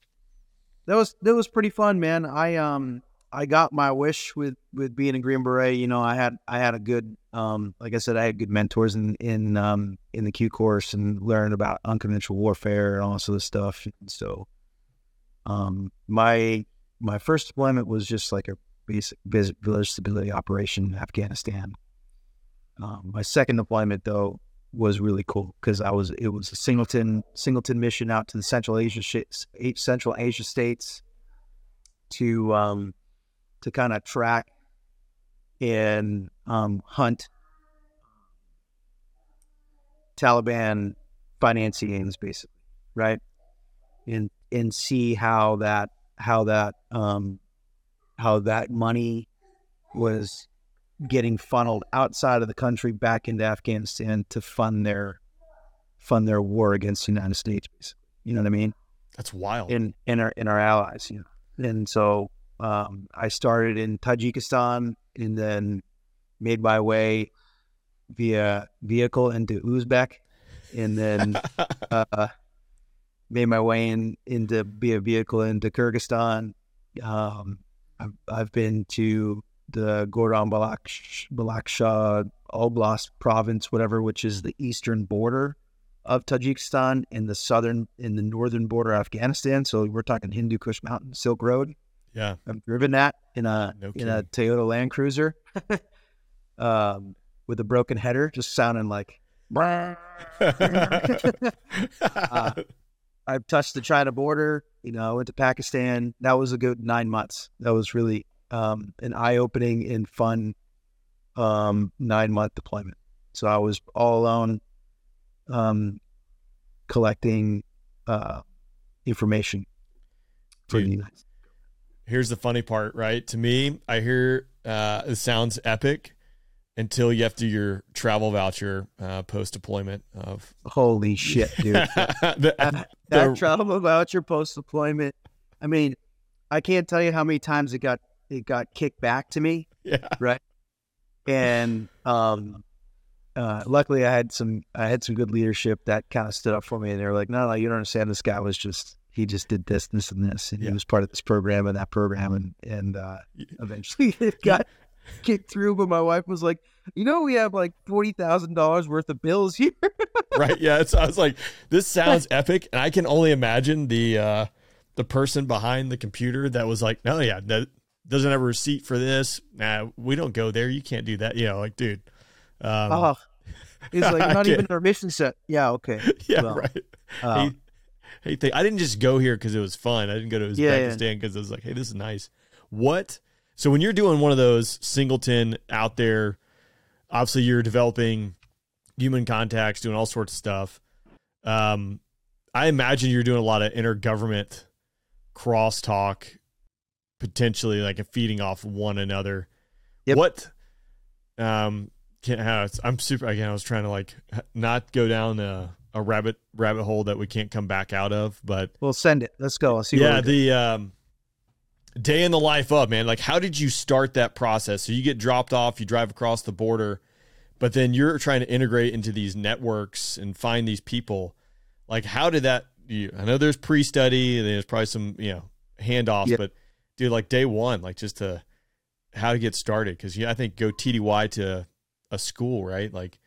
that was that was pretty fun, man. I um I got my wish with with being a Green Beret. You know, I had I had a good um like I said, I had good mentors in in um in the Q course and learned about unconventional warfare and all this other stuff. And so, um my my first deployment was just like a basic vis- village stability operation in Afghanistan. Um, my second deployment though was really cool because I was it was a singleton singleton mission out to the Central Asia sh- Central Asia states to um to kind of track and um, hunt Taliban financiers, basically, right? And and see how that how that um how that money was getting funneled outside of the country back into Afghanistan to fund their fund their war against the United States. Basically. You know what I mean? that's wild In in our in our allies. You know, and so um, I started in Tajikistan and then made my way via vehicle into Uzbek, and then uh, made my way in into via vehicle into Kyrgyzstan. Um, I've, I've been to the Gorno-Badakhshan Oblast province, whatever, which is the eastern border of Tajikistan in the southern in the northern border of Afghanistan. So we're talking Hindu Kush Mountain, Silk Road. Yeah. I've driven that in a No in a Toyota Land Cruiser, um, with a broken header, just sounding like. Uh, I've touched the China border. You know, I went to Pakistan. That was a good nine months. That was really um, an eye-opening and fun um, nine-month deployment. So I was all alone, um, collecting uh, information for Dude. Here's the funny part, right? To me, I hear uh, it sounds epic until you have to do your travel voucher uh, post deployment of Holy shit, dude! The- that, the- that travel voucher post deployment. I mean, I can't tell you how many times it got it got kicked back to me. yeah. and um uh luckily i had some i had some good leadership that kind of stood up for me and they were like no no you don't understand this guy was just he just did this this and this and Yeah. he was part of this program and that program and and uh eventually it got kicked through but my wife was like you know we have like $40000 worth of bills here right yeah so i was like this sounds epic and i can only imagine the uh the person behind the computer that was like no yeah that doesn't have a receipt for this. Nah we don't go there. You can't do that. You know like dude um oh he's like not even our mission set. Yeah okay. Yeah well, right. uh, hey, hey i didn't just go here because it was fun. I didn't go to Yeah, yeah. because i was like hey this is nice. What so when you're doing one of those singleton out there obviously you're developing human contacts doing all sorts of stuff. Um i imagine you're doing a lot of intergovernment crosstalk potentially like feeding off one another. Yep. what um can i'm super again i was trying to like not go down a, a rabbit rabbit hole that we can't come back out of but we'll send it. Let's go. Let's see yeah the um day in the life of man like how did you start that process? So you get dropped off you drive across the border but then you're trying to integrate into these networks and find these people. Like how did that you i know there's pre-study and there's probably some you know handoffs Yeah. but dude like day one like just to how to get started because you i think go tdy to a school right like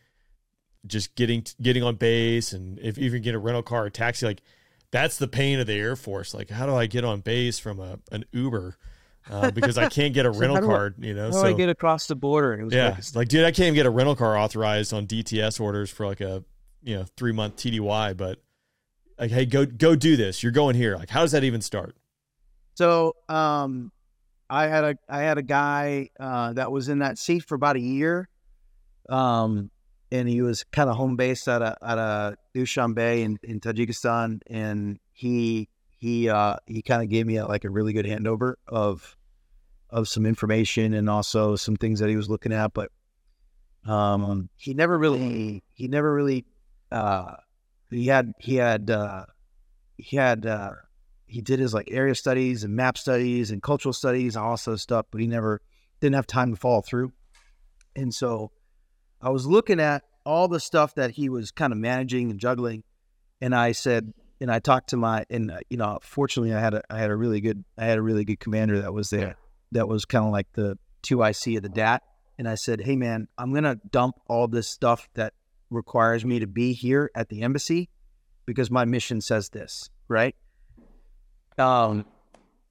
just getting getting on base and if even get a rental car or taxi like that's the pain of the air force like how do i get on base from a an uber uh, because i can't get a So rental do I- card you know How do so I get across the border? It was yeah, like- like dude, I can't even get a rental car authorized on DTS orders for like a you know three month TDY. But like, hey, go go do this. You're going here. Like, how does that even start? So, um, I had a I had a guy uh, that was in that seat for about a year, um, and he was kind of home based at a at a Dushanbe in, in Tajikistan, and he he uh, he kind of gave me a, like a really good handover of of some information and also some things that he was looking at, but um, he never really he never really uh, he had he had uh, he had uh, he did his like area studies and map studies and cultural studies and all this stuff, but he never didn't have time to follow through. And so I was looking at all the stuff that he was kind of managing and juggling, and I said, and I talked to my, and uh, you know, fortunately, I had a, I had a really good, I had a really good commander that was there, that was kind of like the two IC of the DAT, and I said, hey man, I'm gonna dump all this stuff that requires me to be here at the embassy because my mission says this, right? Um,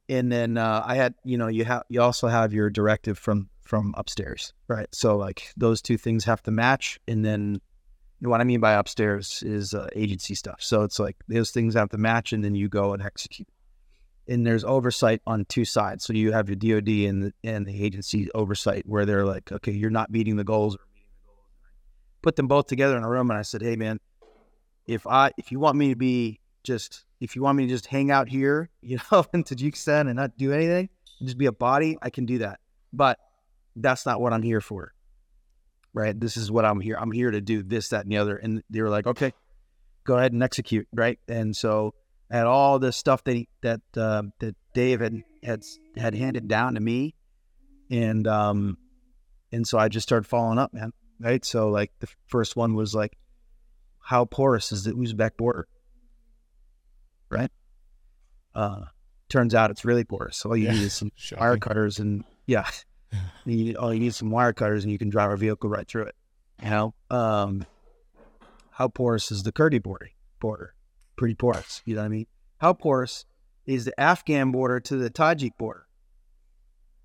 and then uh, I had, you know, you have, you also have your directive from from upstairs, right? So like those two things have to match, and then what I mean by upstairs is uh, agency stuff. So it's like those things have to match, and then you go and execute. And there's oversight on two sides. So you have your DoD and the and the agency oversight, where they're like, okay, you're not meeting the goals. Meeting the goals. Put them both together in a room, and I said, hey man, if I if you want me to be just if you want me to just hang out here, you know, in Tajikistan and not do anything, just be a body, I can do that. But that's not what I'm here for. Right? This is what I'm here. I'm here to do this, that, and the other. And they were like, okay, go ahead and execute. Right? And so had all this stuff that he, that uh, that Dave had had had handed down to me, and um, and so I just started following up, man. Right? So like the first one was like, how porous is the Uzbek border? Right? Uh, turns out it's really porous. All you Yeah. need is some Shocking. wire cutters, and yeah, you need, all you need is some wire cutters, and you can drive a vehicle right through it. You know, um, how porous is the Kurdi border? Border, pretty porous. You know what I mean? How porous is the Afghan border to the Tajik border?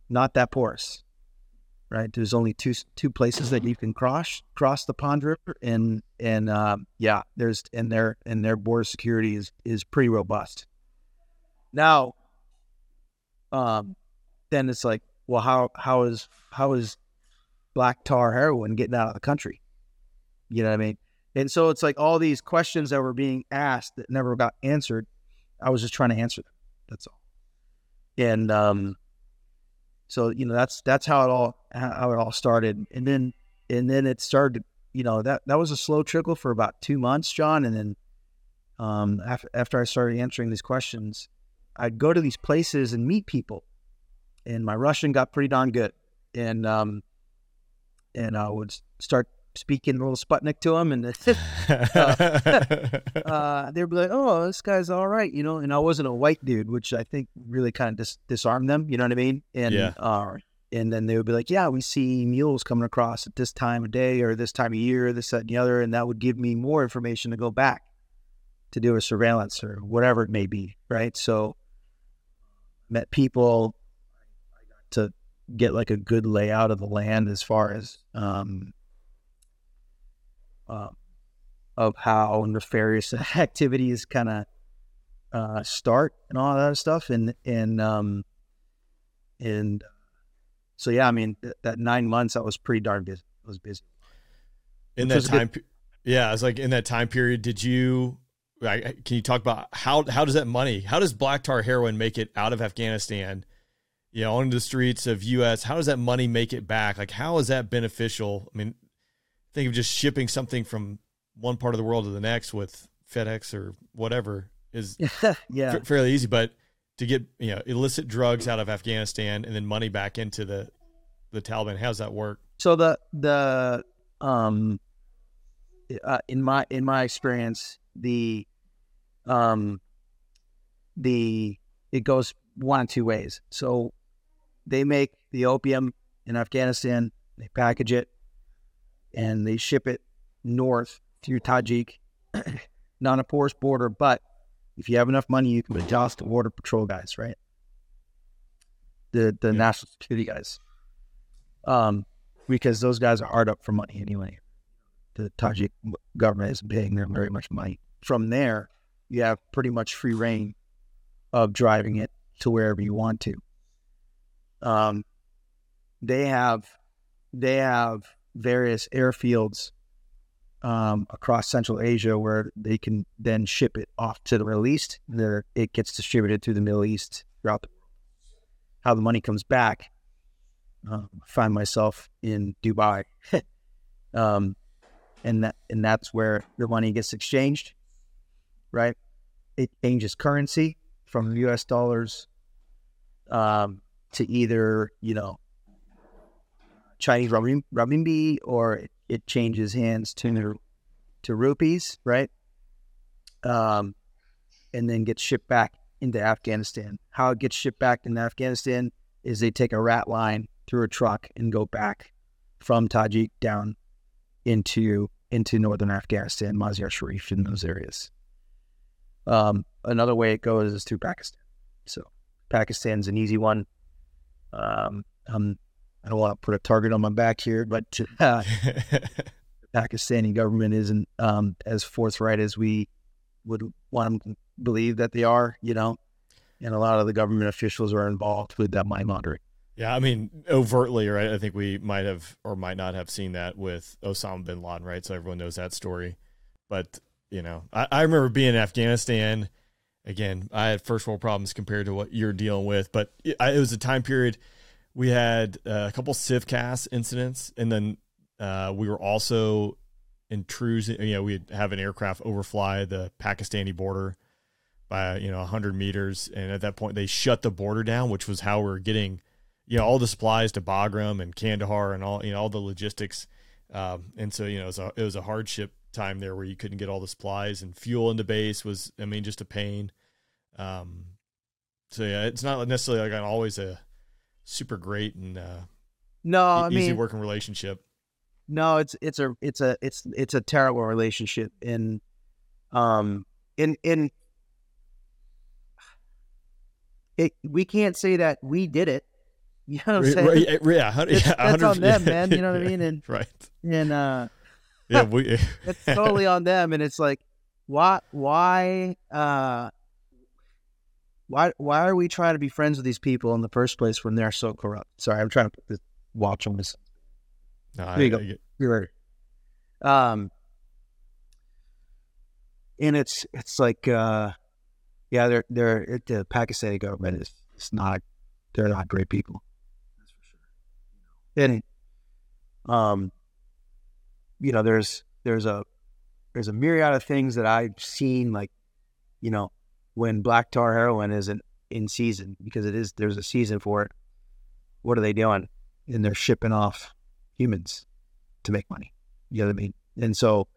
Not that porous, right? There's only two two places that you can cross cross the Panj River, and and um, yeah, there's and their and their border security is is pretty robust. Now, um, then it's like, well, how how is how is black tar heroin getting out of the country? You know what I mean? And so it's like all these questions that were being asked that never got answered. I was just trying to answer them. That's all. And um, so you know that's that's how it all how it all started. And then and then it started. You know that that was a slow trickle for about two months, John. And then um, after after I started answering these questions, I'd go to these places and meet people. And my Russian got pretty darn good. And um, and I would start speaking a little Sputnik to them, and uh, uh, they'd be like, "Oh, this guy's all right," you know. And I wasn't a white dude, which I think really kind of dis- disarmed them. You know what I mean? And Yeah. uh, and then they would be like, "Yeah, we see mules coming across at this time of day or this time of year, this that and the other," and that would give me more information to go back to do a surveillance or whatever it may be, right? So met people to get like a good layout of the land as far as um, uh, of how nefarious activities kind of uh, start and all that stuff, and and um, and so yeah, I mean th- that nine months I was pretty darn busy. I was busy. in that a good- time, yeah, I was like in that time period. Did you? I- Can you talk about how how does that money? How does black tar heroin make it out of Afghanistan? You know, onto the streets of U.S. How does that money make it back? Like, how is that beneficial? I mean, think of just shipping something from one part of the world to the next with FedEx or whatever is yeah, fa- fairly easy, but to get you know illicit drugs out of Afghanistan and then money back into the the Taliban, how's that work? so the the um uh, in my in my experience the um the it goes one of two ways so they make the opium in afghanistan they package it and they ship it north through tajik not a porous border but if you have enough money you can adjust the border patrol guys right the the Yeah. national security guys um because those guys are hard up for money anyway. The Tajik government isn't paying them very much money. From there, you have pretty much free reign of driving it to wherever you want to. Um, they have they have various airfields um, across Central Asia where they can then ship it off to the Middle East. There, it gets distributed through the Middle East throughout the world. How the money comes back um, find myself in Dubai, um, and that and that's where the money gets exchanged, right? It changes currency from U.S. dollars um, to either you know Chinese renmin- renminbi or it, it changes hands to to rupees, right? Um, and then gets shipped back into Afghanistan. How it gets shipped back into Afghanistan is they take a rat line through a truck and go back from Tajik down into into northern Afghanistan, Mazar Sharif, in those areas. Um, another way it goes is through Pakistan. So Pakistan's an easy one. Um, um, I don't want to put a target on my back here, but uh, the Pakistani government isn't um, as forthright as we would want them to believe that they are, you know. And a lot of the government officials are involved with that money laundering. Yeah, I mean, overtly, right? I think we might have or might not have seen that with Osama bin Laden, right? So everyone knows that story. But, you know, I, I remember being in Afghanistan. Again, I had first world problems compared to what you're dealing with, but it, I, it was a time period we had uh, a couple CIVCAS incidents, and then uh, we were also intruding. You know, we'd have an aircraft overfly the Pakistani border by you know 100 meters, and at that point they shut the border down, which was how we were getting you know all the supplies to Bagram and Kandahar and all you know all the logistics. Um, and so you know it was a it was a hardship time there where you couldn't get all the supplies and fuel in the base was I mean just a pain. Um, so yeah, it's not necessarily like always a super great and uh, No, I easy mean, working relationship. no, it's it's a it's a it's it's a terrible relationship and um in in it we can't say that we did it. You know what I'm saying? Right, yeah, hun- It's- yeah, that's on 100%. them, man, you know what I mean? And- right. And uh Yeah, we it's totally on them and it's like why why uh why why are we trying to be friends with these people in the first place when they're so corrupt? Sorry, I'm trying to put this watch on this. No, I- There you go. Get- You're right. Um, and it's it's like uh, yeah, they're they're it, the Pakistani government is it's not they're not great people. That's for sure. And um, you know, there's there's a there's a myriad of things that I've seen like, you know, when black tar heroin isn't in season because it is there's a season for it. What are they doing? And they're shipping off humans to make money. You know what I mean? And so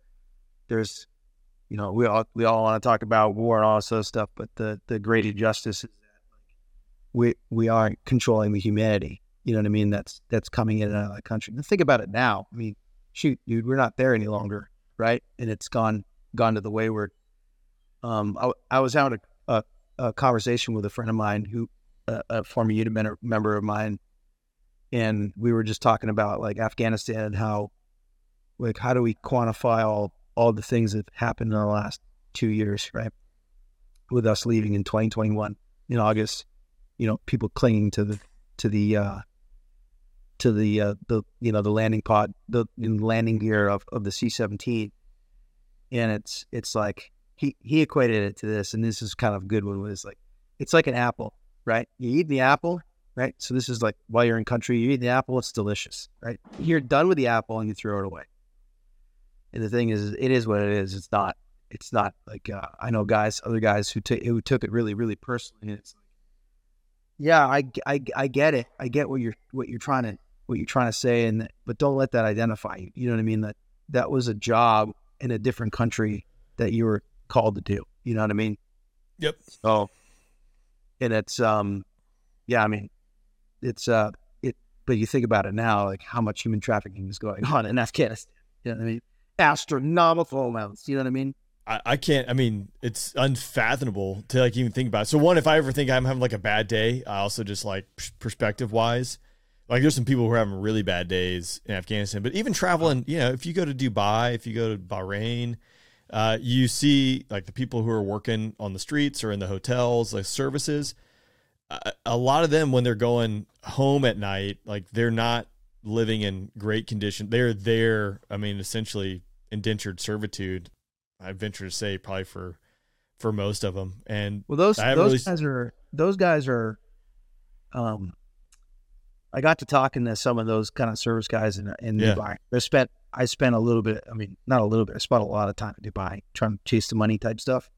there's, you know, we all we all want to talk about war and all this other stuff, but the the great injustice is that we we aren't controlling the humanity. You know what I mean? That's that's coming in and out of the country. And think about it now. I mean, shoot, dude, we're not there any longer, right? And it's gone gone to the wayward. Um, I, I was having a, a, conversation with a friend of mine who, a, a former unit member, member of mine, and we were just talking about like Afghanistan and how, like, how do we quantify all all the things that happened in the last two years, right? With us leaving in 2021 in August, you know, people clinging to the to the uh, to the uh, the you know the landing pod, the landing gear of, of the C-17, and it's it's like he he equated it to this, and this is kind of a good one. Was like it's like an apple, right? You eat the apple, right? So this is like while you're in country, you eat the apple, it's delicious, right? You're done with the apple and you throw it away. And the thing is, it is what it is. It's not. It's not like uh, I know guys, other guys who took who took it really, really personally. It's like, yeah, I, I, I get it. I get what you're what you're trying to what you're trying to say, and but don't let that identify you. You know what I mean? That that was a job in a different country that you were called to do. You know what I mean? Yep. So, and it's um, yeah. I mean, it's uh, it. But you think about it now, like how much human trafficking is going on in Afghanistan. You know what I mean? Astronomical amounts. You know what I mean? I, I can't. I mean, it's unfathomable to like even think about. It. So one, if I ever think I'm having like a bad day, I also just like perspective wise, like there's some people who are having really bad days in Afghanistan. But even traveling, you know, if you go to Dubai, if you go to Bahrain, uh, you see like the people who are working on the streets or in the hotels, like services. A, a lot of them, when they're going home at night, like they're not living in great condition. They're there. I mean, essentially indentured servitude I venture to say probably for for most of them. And Well, those those really- guys are those guys are. Um, I got to talking to some of those kind of service guys in in Yeah. Dubai. They spent I spent a little bit. I mean, not a little bit. I spent a lot of time in Dubai trying to chase the money type stuff.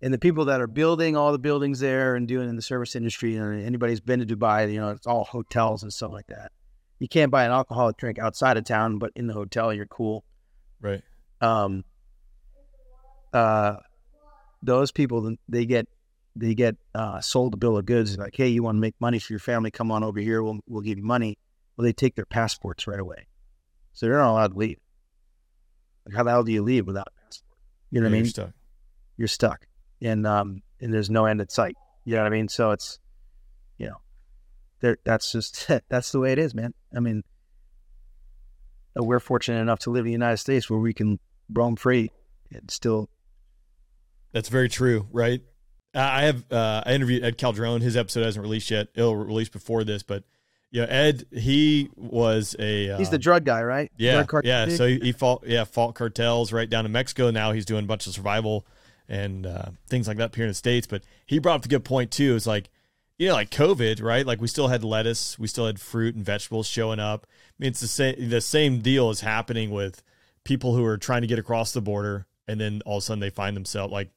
And the people that are building all the buildings there and doing in the service industry, and anybody's been to Dubai, you know, it's all hotels and stuff like that. You can't buy an alcoholic drink outside of town, but in the hotel, you're cool right. um uh those people they get they get uh sold a bill of goods like hey you want to make money for your family come on over here we'll we'll give you money well they take their passports right away so they're not allowed to leave like how the hell do you leave without a passport you know what Yeah, i mean you're stuck. you're stuck and um and there's no end in sight you know what i mean so it's you know there that's just that's the way it is man i mean uh, we're fortunate enough to live in the united states where we can roam free and still That's very true, right? I I have uh, I interviewed Ed Calderon. His episode hasn't released yet. It'll release before this, but yeah, Ed he was a uh, he's the drug guy right yeah yeah. So he, he fought yeah fought cartels right down in Mexico. Now he's doing a bunch of survival and uh, things like that up here in the states. But he brought up a good point too. It's like you know like COVID, right? Like we still had lettuce, we still had fruit and vegetables showing up. I mean, it's the same the same deal is happening with people who are trying to get across the border, and then all of a sudden they find themselves like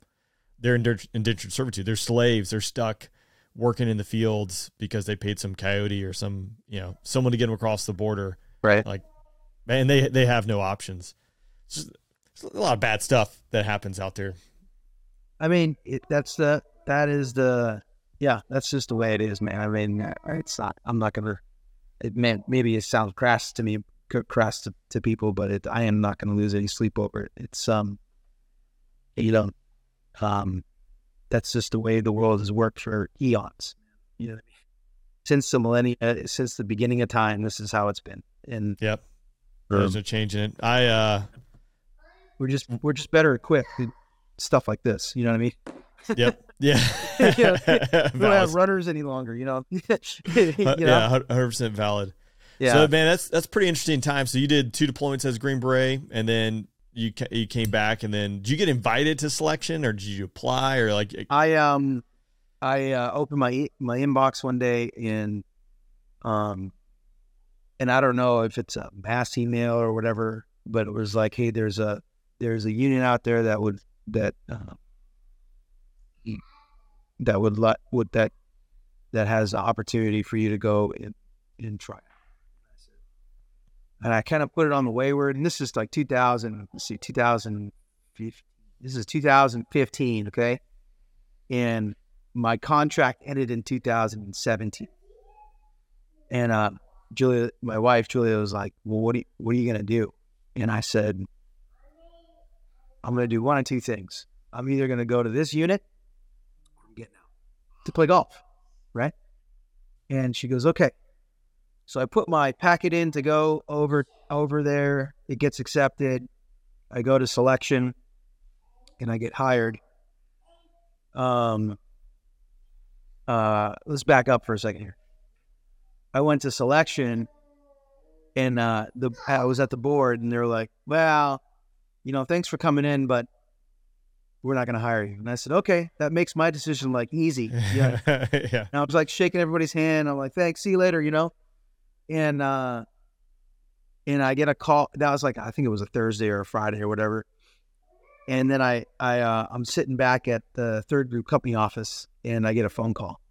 they're in indentured servitude. They're slaves. They're stuck working in the fields because they paid some coyote or some you know someone to get them across the border. Right. Like man they they have no options. It's just, there's a lot of bad stuff that happens out there. I mean it, that's the that is the yeah that's just the way it is man. I mean uh, it's not i'm not gonna it man maybe it sounds crass to me crass to, to people, but it, I am not going to lose any sleep over it. It's um, you know, um, that's just the way the world has worked for eons. You know, I mean? since the millennia, uh, since the beginning of time, this is how it's been, and Yep. um, There's no changing it. I uh we're just we're just better equipped stuff like this. You know what I mean? yep. Yeah. Yeah. We don't have runners any longer. You know, you know? Yeah, hundred percent valid. yeah. So man, that's that's pretty interesting time. So you did two deployments as Green Beret, and then you you came back, and then did you get invited to selection, or did you apply, or like I um I uh, opened my my inbox one day and um and I don't know if it's a mass email or whatever, but it was like, hey, there's a there's a union out there that would that uh, that would let would that that has the opportunity for you to go and, and try. And I kind of put it on the wayward, and this is like 2000. Let's see, 2015. This is 2015. Okay, and my contract ended in 2017. And uh, Julia, my wife Julia, was like, "Well, what are you, what are you gonna do?" And I said, "I'm gonna do one of two things. I'm either gonna go to this unit, or I'm getting out to play golf, right?" And she goes, "Okay." So I put my packet in to go over over there. It gets accepted. I go to selection, and I get hired. Um, uh, let's back up for a second here. I went to selection, and uh, the I was at the board, and they were like, "Well, you know, thanks for coming in, but we're not going to hire you." And I said, "Okay, that makes my decision like easy." Yeah. yeah. And I was like shaking everybody's hand. I'm like, thanks, see you later, you know? And uh and I get a call that was like I think it was a Thursday or a Friday or whatever. And then I I uh I'm sitting back at the third group company office and I get a phone call.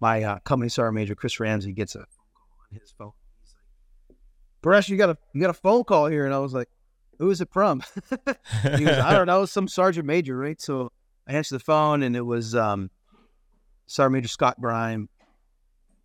My uh, company sergeant major Chris Ramsey gets a phone call on his phone. He's like, Paresh, you got a you got a phone call here. And I was like, Who is it from? he goes, I don't know, some sergeant major, right? So I answered the phone and it was um Sergeant Major Scott Brime.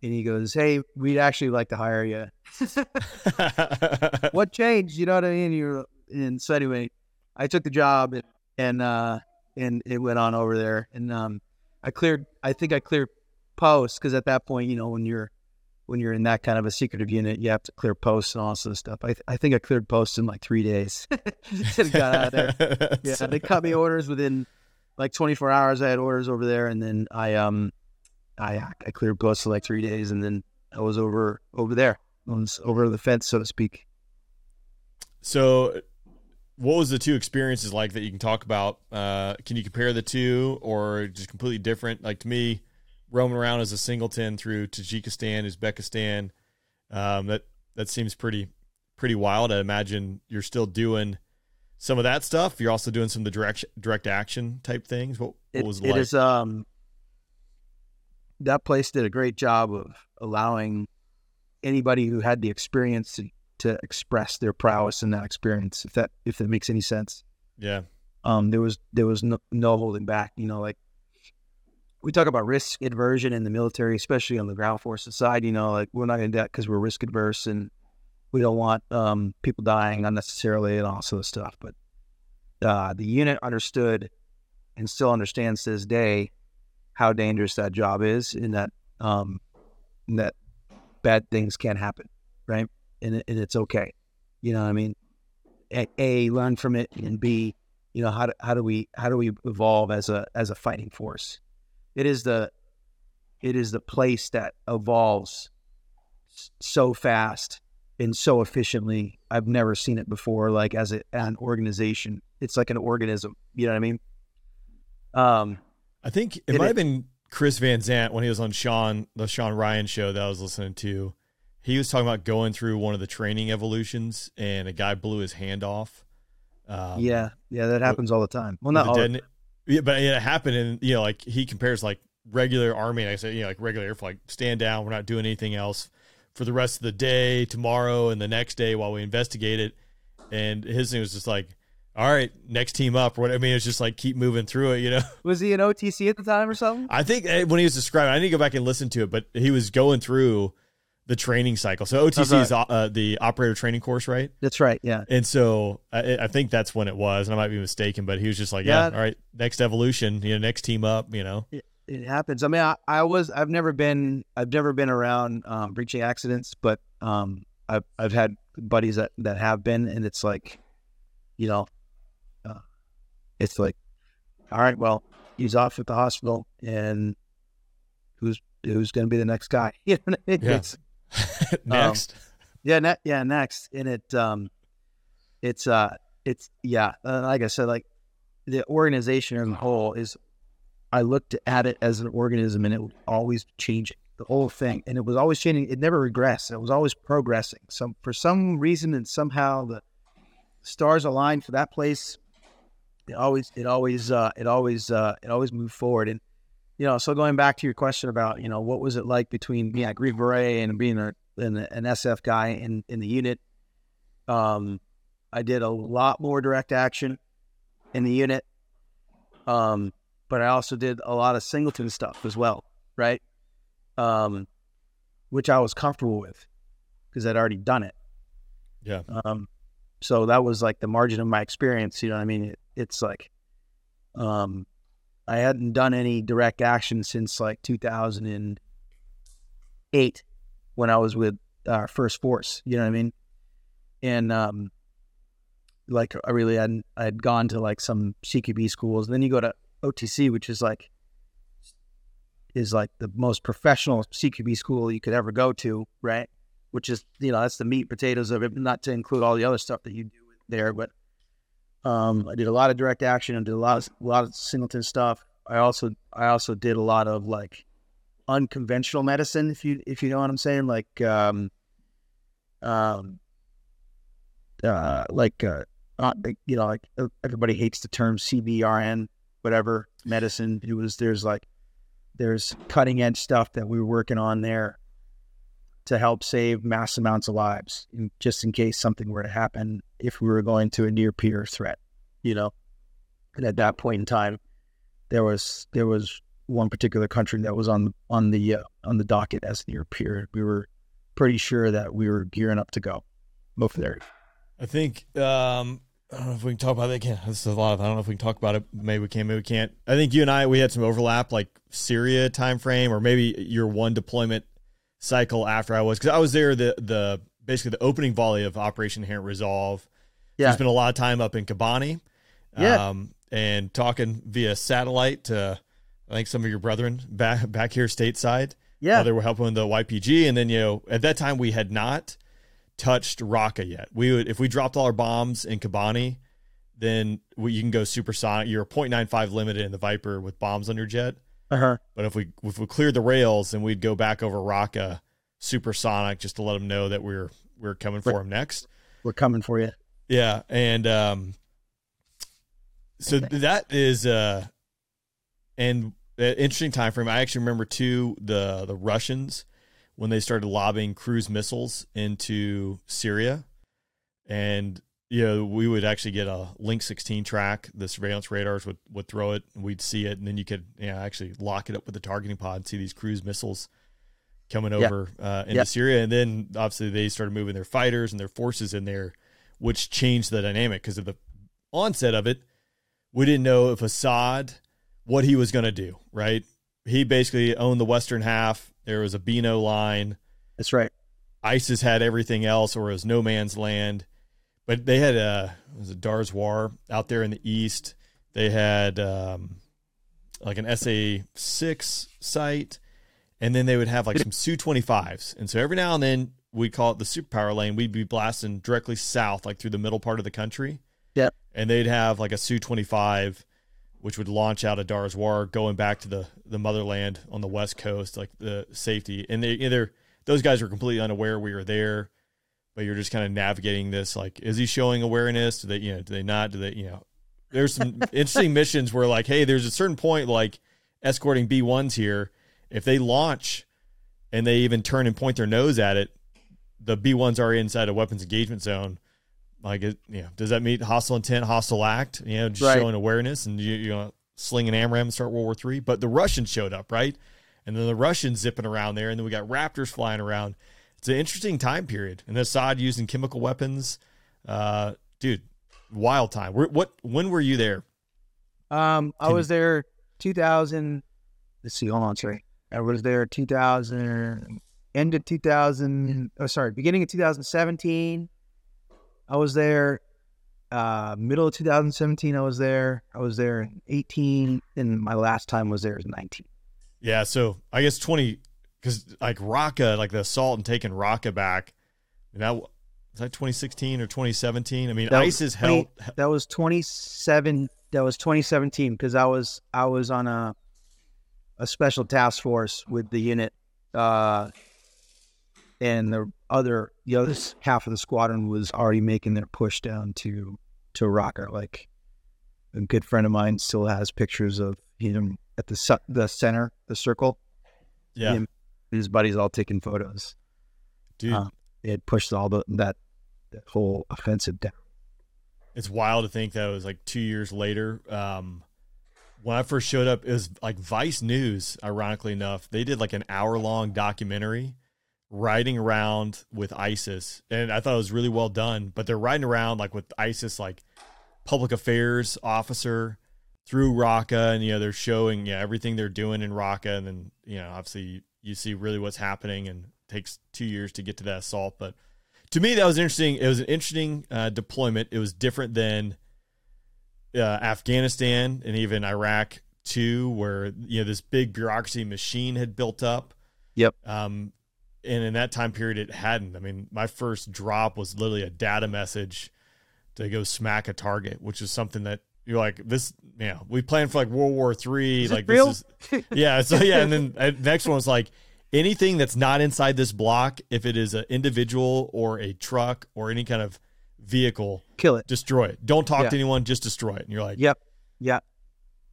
And he goes, Hey, we'd actually like to hire you. what changed? You know what I mean? You're, and so anyway, I took the job and, and, uh, and it went on over there. And, um, I cleared, I think I cleared posts because at that point, you know, when you're, when you're in that kind of a secretive unit, you have to clear posts and all this stuff. I, I think I cleared posts in like three days. Got out of there. Yeah, they cut me orders within like 24 hours. I had orders over there, and then I um, I I cleared posts for like three days, and then I was over over there. I was over the fence, so to speak. So, what was the two experiences like that you can talk about? Uh, can you compare the two, or just completely different? Like to me, roaming around as a singleton through Tajikistan, Uzbekistan, um, that that seems pretty pretty wild. I imagine you're still doing some of that stuff. You're also doing some of the direct direct action type things. What, what was it it like? is um, that place did a great job of allowing anybody who had the experience to, to express their prowess in that experience. If that if that makes any sense. yeah, um, there was there was no, no holding back. You know, like we talk about risk aversion in the military, especially on the ground forces side. You know, like we're not going to do that because we're risk adverse and we don't want um, people dying unnecessarily and all sort of stuff. But uh, the unit understood and still understands to this day how dangerous that job is, and that um, and that bad things can happen, right? And, and it's okay. You know what I mean? A, a learn from it, and B, you know how do, how do we how do we evolve as a as a fighting force it is the it is the place that evolves so fast and so efficiently i've never seen it before like as a, an organization it's like an organism you know what i mean um I think it, might have been Chris VanSant when he was on Shawn the Shawn Ryan show that I was listening to. He was talking about going through one of the training evolutions, and a guy blew his hand off. Um, yeah yeah that happens all the time well not all yeah, but it happened, and you know, like he compares like regular army. and I said, you know, like regular air flight, stand down. We're not doing anything else for the rest of the day, tomorrow, and the next day while we investigate it. And his thing was just like, all right, next team up. Or what I mean, it's just like keep moving through it. You know, was he an otc at the time or something I think eh, when he was describing, I need to go back and listen to it, but he was going through the training cycle. So OTC right. is uh, the operator training course, right? That's right. Yeah. And so I, I think that's when it was, and I might be mistaken, but he was just like, yeah, Yeah. all right, next evolution, you know, next team up, you know. it happens. I mean, I, I was I've never been I've never been around um, breaching accidents, but um, I've I've had buddies that that have been, and it's like, you know, it's like, all right, well, he's off at the hospital, and who's who's going to be the next guy? You know, what I mean? Yeah. It's, next. yeah, ne- yeah, next, and it um, it's uh, it's yeah, uh, like I said, like the organization as a whole is. I looked at it as an organism, and it was always changing. The whole thing, and it was always changing. It never regressed. It was always progressing. Some for some reason, and somehow the stars aligned for that place. It always, it always, uh, it always, uh, it always moved forward. And you know, so going back to your question about, you know, what was it like between being a Green Beret and being a, an, an SF guy in, in the unit? Um, I did a lot more direct action in the unit. Um, but I also did a lot of singleton stuff as well, right? Um, which I was comfortable with because I'd already done it. Yeah. Um, so that was like the margin of my experience. You know, what I mean, it, it's like, um, I hadn't done any direct action since like 2008 when I was with our first force. You know what I mean? And um, like I really hadn't. I had gone to like some CQB schools, and then you go to OTC, which is like is like the most professional CQB school you could ever go to, right? Which is you know that's the meat potatoes of it, not to include all the other stuff that you do there. But um, I did a lot of direct action and did a lot of a lot of singleton stuff. I also I also did a lot of like unconventional medicine, if you if you know what I'm saying, like um, um, uh, like uh, like, you know like uh, everybody hates the term CBRN, whatever medicine. It was there's like there's cutting edge stuff that we were working on there to help save mass amounts of lives, in, just in case something were to happen if we were going to a near peer threat, you know. And at that point in time, there was there was one particular country that was on on the uh, on the docket as near peer. We were pretty sure that we were gearing up to go over there. I think um, I don't know if we can talk about that again. This is a lot of I don't know if we can talk about it. Maybe we can, maybe we can't. I think you and I we had some overlap, like Syria time frame, or maybe your one deployment cycle after I was because I was there the the basically the opening volley of Operation Inherent Resolve. Yeah. I spent a lot of time up in Kobani. Yeah. Um, and talking via satellite to I think some of your brethren back back here stateside. Yeah. While they were helping the YPG, and then you know at that time we had not touched Raqqa yet. We would if we dropped all our bombs in Kobani, then we, you can go supersonic. You're a .95 limited in the Viper with bombs on your jet. Uh huh. But if we if we cleared the rails, then we'd go back over Raqqa supersonic just to let them know that we're we're coming for Right. them next. We're coming for you. Yeah, and um, so that is uh, and uh, interesting time frame. I actually remember too the the Russians when they started lobbing cruise missiles into Syria, and you know we would actually get a Link 16 track. The surveillance radars would would throw it, and we'd see it, and then you could you know, actually lock it up with the targeting pod and see these cruise missiles coming Yeah. over uh, into Yeah. Syria, and then obviously they started moving their fighters and their forces in there, which changed the dynamic because of the onset of it. We didn't know if Assad what he was going to do. Right, he basically owned the western half. There was a Beano line. That's right. ISIS had everything else, or it was no man's land. But they had a was a Deir ez-Zor out there in the east. They had um, like an SA six site, and then they would have like some Su twenty fives. And so every now and then we call it the superpower lane. We'd be blasting directly south, like through the middle part of the country. Yep. And they'd have like a Su twenty five, which would launch out of Deir ez-Zor, going back to the the motherland on the west coast, like the safety. And they either those guys were completely unaware we were there, but you're just kind of navigating this. Like, is he showing awareness? Do they, you know, do they not? Do they, you know, there's some interesting missions where like, hey, there's a certain point like escorting B ones here. If they launch and they even turn and point their nose at it, the B ones are inside a weapons engagement zone. Like, it, you know, does that meet hostile intent, hostile act? You know, just Right. showing awareness and you, you know, sling an AMRAAM and start World War Three. But the Russians showed up, right? And then the Russians zipping around there, and then we got Raptors flying around. It's an interesting time period. And Assad using chemical weapons, uh, dude, wild time. Where, what? When were you there? Um, I Can- was there 2000. Let's see. Hold on, sorry. I was there 2000. End of 2000. Oh, sorry. Beginning of 2017. I was there. Uh, middle of 2017. I was there. I was there in 18, and my last time was there there is 19. Yeah, so I guess twenty because like Raqqa, like the assault and taking Raqqa back. And that was that 2016 or 2017. I mean, That was ISIS 20 held. That was 27. That was 2017 because I was I was on a a special task force with the unit, uh, and the other the other half of the squadron was already making their push down to to Raqqa. Like a good friend of mine still has pictures of him at the su- the center, the circle. Yeah, him- His buddies all taking photos. dude, uh, had pushed all the that that whole offensive down. it's wild to think that it was like two years later. Um, when I first showed up, it was like Vice News. Ironically enough, they did like an hour long documentary riding around with ISIS, and I thought it was really well done. But they're riding around like with ISIS, like public affairs officer through Raqqa, and you know they're showing yeah everything they're doing in Raqqa, and then you know obviously you see really what's happening, and takes two years to get to that assault, but to me that was interesting. It was an interesting uh, deployment. It was different than uh, Afghanistan and even Iraq too, where you know this big bureaucracy machine had built up. Yep. Um, and in that time period, it hadn't. I mean, my first drop was literally a data message to go smack a target, which is something that you're like, this, you know, we planned for like World War Three, like real? this is, yeah. So yeah, and then uh, next one was like anything that's not inside this block, if it is an individual or a truck or any kind of vehicle, Kill it. destroy it. Don't talk Yeah. to anyone, just destroy it. And you're like, Yep. Yeah.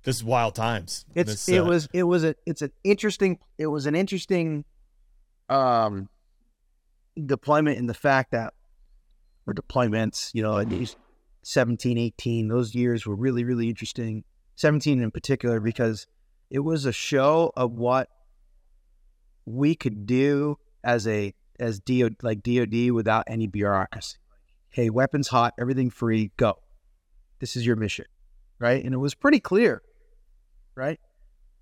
this is wild times. It's This, it uh, was it was a it's an interesting it was an interesting um deployment in the fact that or deployments, you know, these 17, 18, those years were really, really interesting. 17 in particular, because it was a show of what we could do as a as DO like DOD without any bureaucracy. Hey, weapons hot, everything free, go. This is your mission. Right? And it was pretty clear right?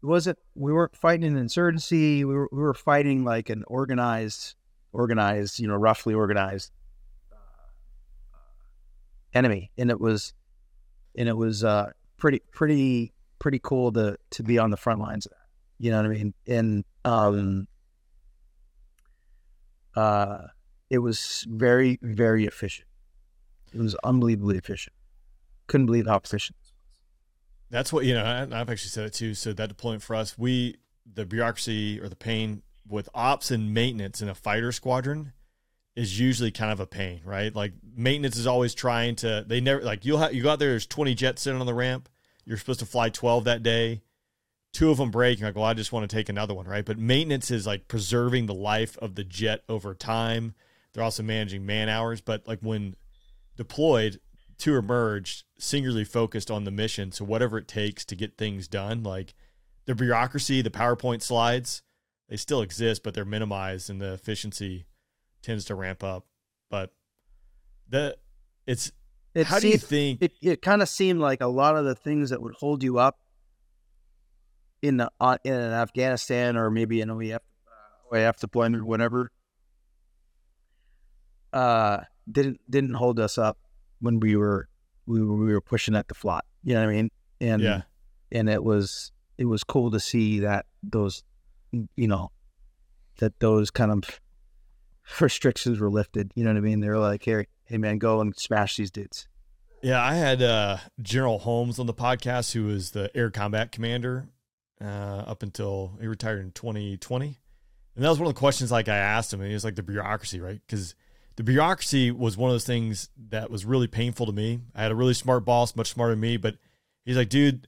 It wasn't we weren't fighting an insurgency. We were we were fighting like an organized, organized, you know, roughly organized enemy, and it was, and it was uh, pretty pretty pretty cool to to be on the front lines of that. You know what I mean? And um, uh, it was very very efficient. It was unbelievably efficient. Couldn't believe how efficient. That's what you know. I, I've actually said it too. So that deployment for us, we the bureaucracy or the pain with ops and maintenance in a fighter squadron is usually kind of a pain, right? Like maintenance is always trying to. They never like you'll have you go out there. There's 20 jets sitting on the ramp. You're supposed to fly 12 that day. Two of them break. You're like, well, I just want to take another one, right? But maintenance is like preserving the life of the jet over time. They're also managing man hours, but like when deployed, to emerge singularly focused on the mission. So whatever it takes to get things done, like the bureaucracy, the PowerPoint slides, they still exist, but they're minimized and the efficiency tends to ramp up. But the it's It how do you think it, it kind of seemed like a lot of the things that would hold you up in the uh, in Afghanistan or maybe an OEF uh, OEF deployment or whatever uh didn't didn't hold us up when we were we were, we were pushing at the flot you know what I mean and yeah and it was it was cool to see that those you know that those kind of restrictions were lifted you know what I mean they're like hey hey man go and smash these dudes Yeah, I had uh, General Holmes on the podcast, who was the air combat commander uh, up until he retired in 2020. And that was one of the questions like I asked him, and he was like the bureaucracy, right? Because the bureaucracy was one of those things that was really painful to me. I had a really smart boss, much smarter than me, but he's like, dude,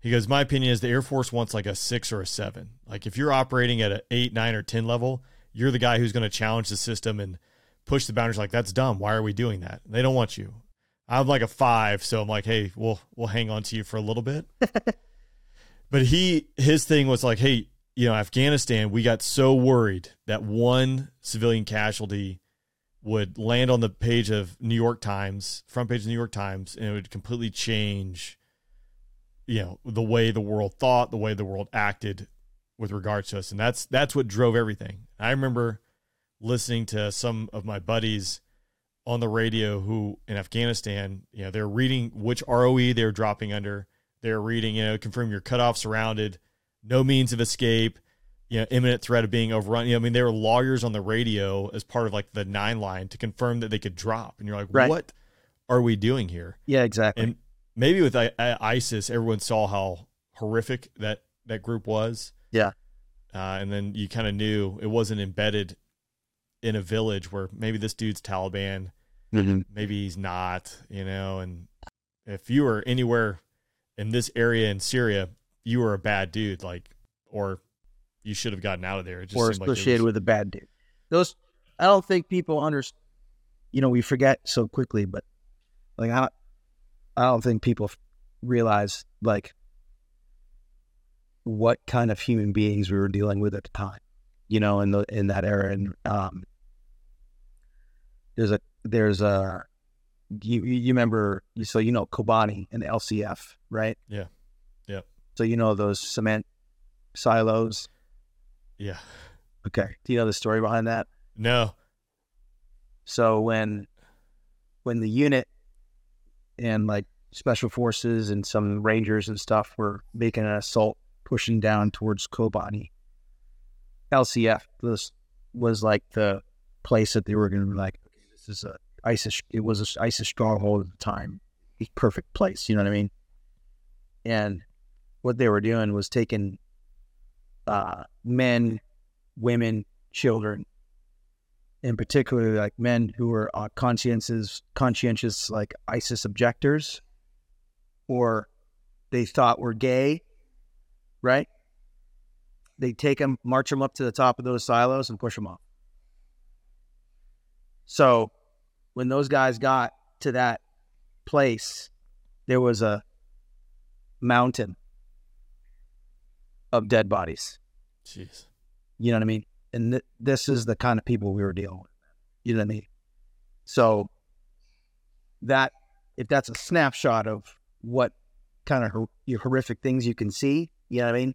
he goes, my opinion is the Air Force wants like a six or a seven. Like if you're operating at an eight, nine, or ten level, you're the guy who's going to challenge the system and push the boundaries. Like that's dumb. Why are we doing that? They don't want you. I'm like a five, so I'm like, hey, we'll we'll hang on to you for a little bit. but he his thing was like, hey, you know, Afghanistan, we got so worried that one civilian casualty would land on the page of New York Times, front page of New York Times, and it would completely change, you know, the way the world thought, the way the world acted with regards to us, and that's that's what drove everything. I remember listening to some of my buddies on the radio who in Afghanistan, you know, they're reading which ROE they're dropping under. They're reading, you know, confirm your cutoff surrounded, no means of escape, you know, imminent threat of being overrun. You know, I mean, there were lawyers on the radio as part of like the nine line to confirm that they could drop. And you're like, Right. what are we doing here? Yeah, exactly. And maybe with I- I- ISIS, everyone saw how horrific that that group was. Yeah. Uh, and then you kind of knew it wasn't embedded in a village where maybe this dude's Taliban, maybe he's not, you know. And if you were anywhere in this area in Syria, you were a bad dude, like, or you should have gotten out of there. It just or seemed like associated was- with a bad dude. Those, I don't think people understand. You know, we forget so quickly, but like I, don't, I don't think people realize like what kind of human beings we were dealing with at the time. You know, in the in that era, and um, there's a there's a you you remember so you know Kobani and LCF, right? Yeah. yeah. So you know those cement silos. yeah. Okay. Do you know the story behind that? No. So when when the unit and like special forces and some rangers and stuff were making an assault pushing down towards Kobani, LCF was was like the place that they were going to be like, okay, this is a ISIS. It was a ISIS stronghold at the time, perfect place. You know what I mean? And what they were doing was taking uh, men, women, children, in particular, like men who were uh, conscientious, conscientious, like ISIS objectors, or they thought were gay, right? They take them, march them up to the top of those silos, and push them off. So, when those guys got to that place, there was a mountain of dead bodies. Jeez. You know what I mean? And th- this is the kind of people we were dealing with. You know what I mean? So that if that's a snapshot of what kind of hor- horrific things you can see, you know what I mean?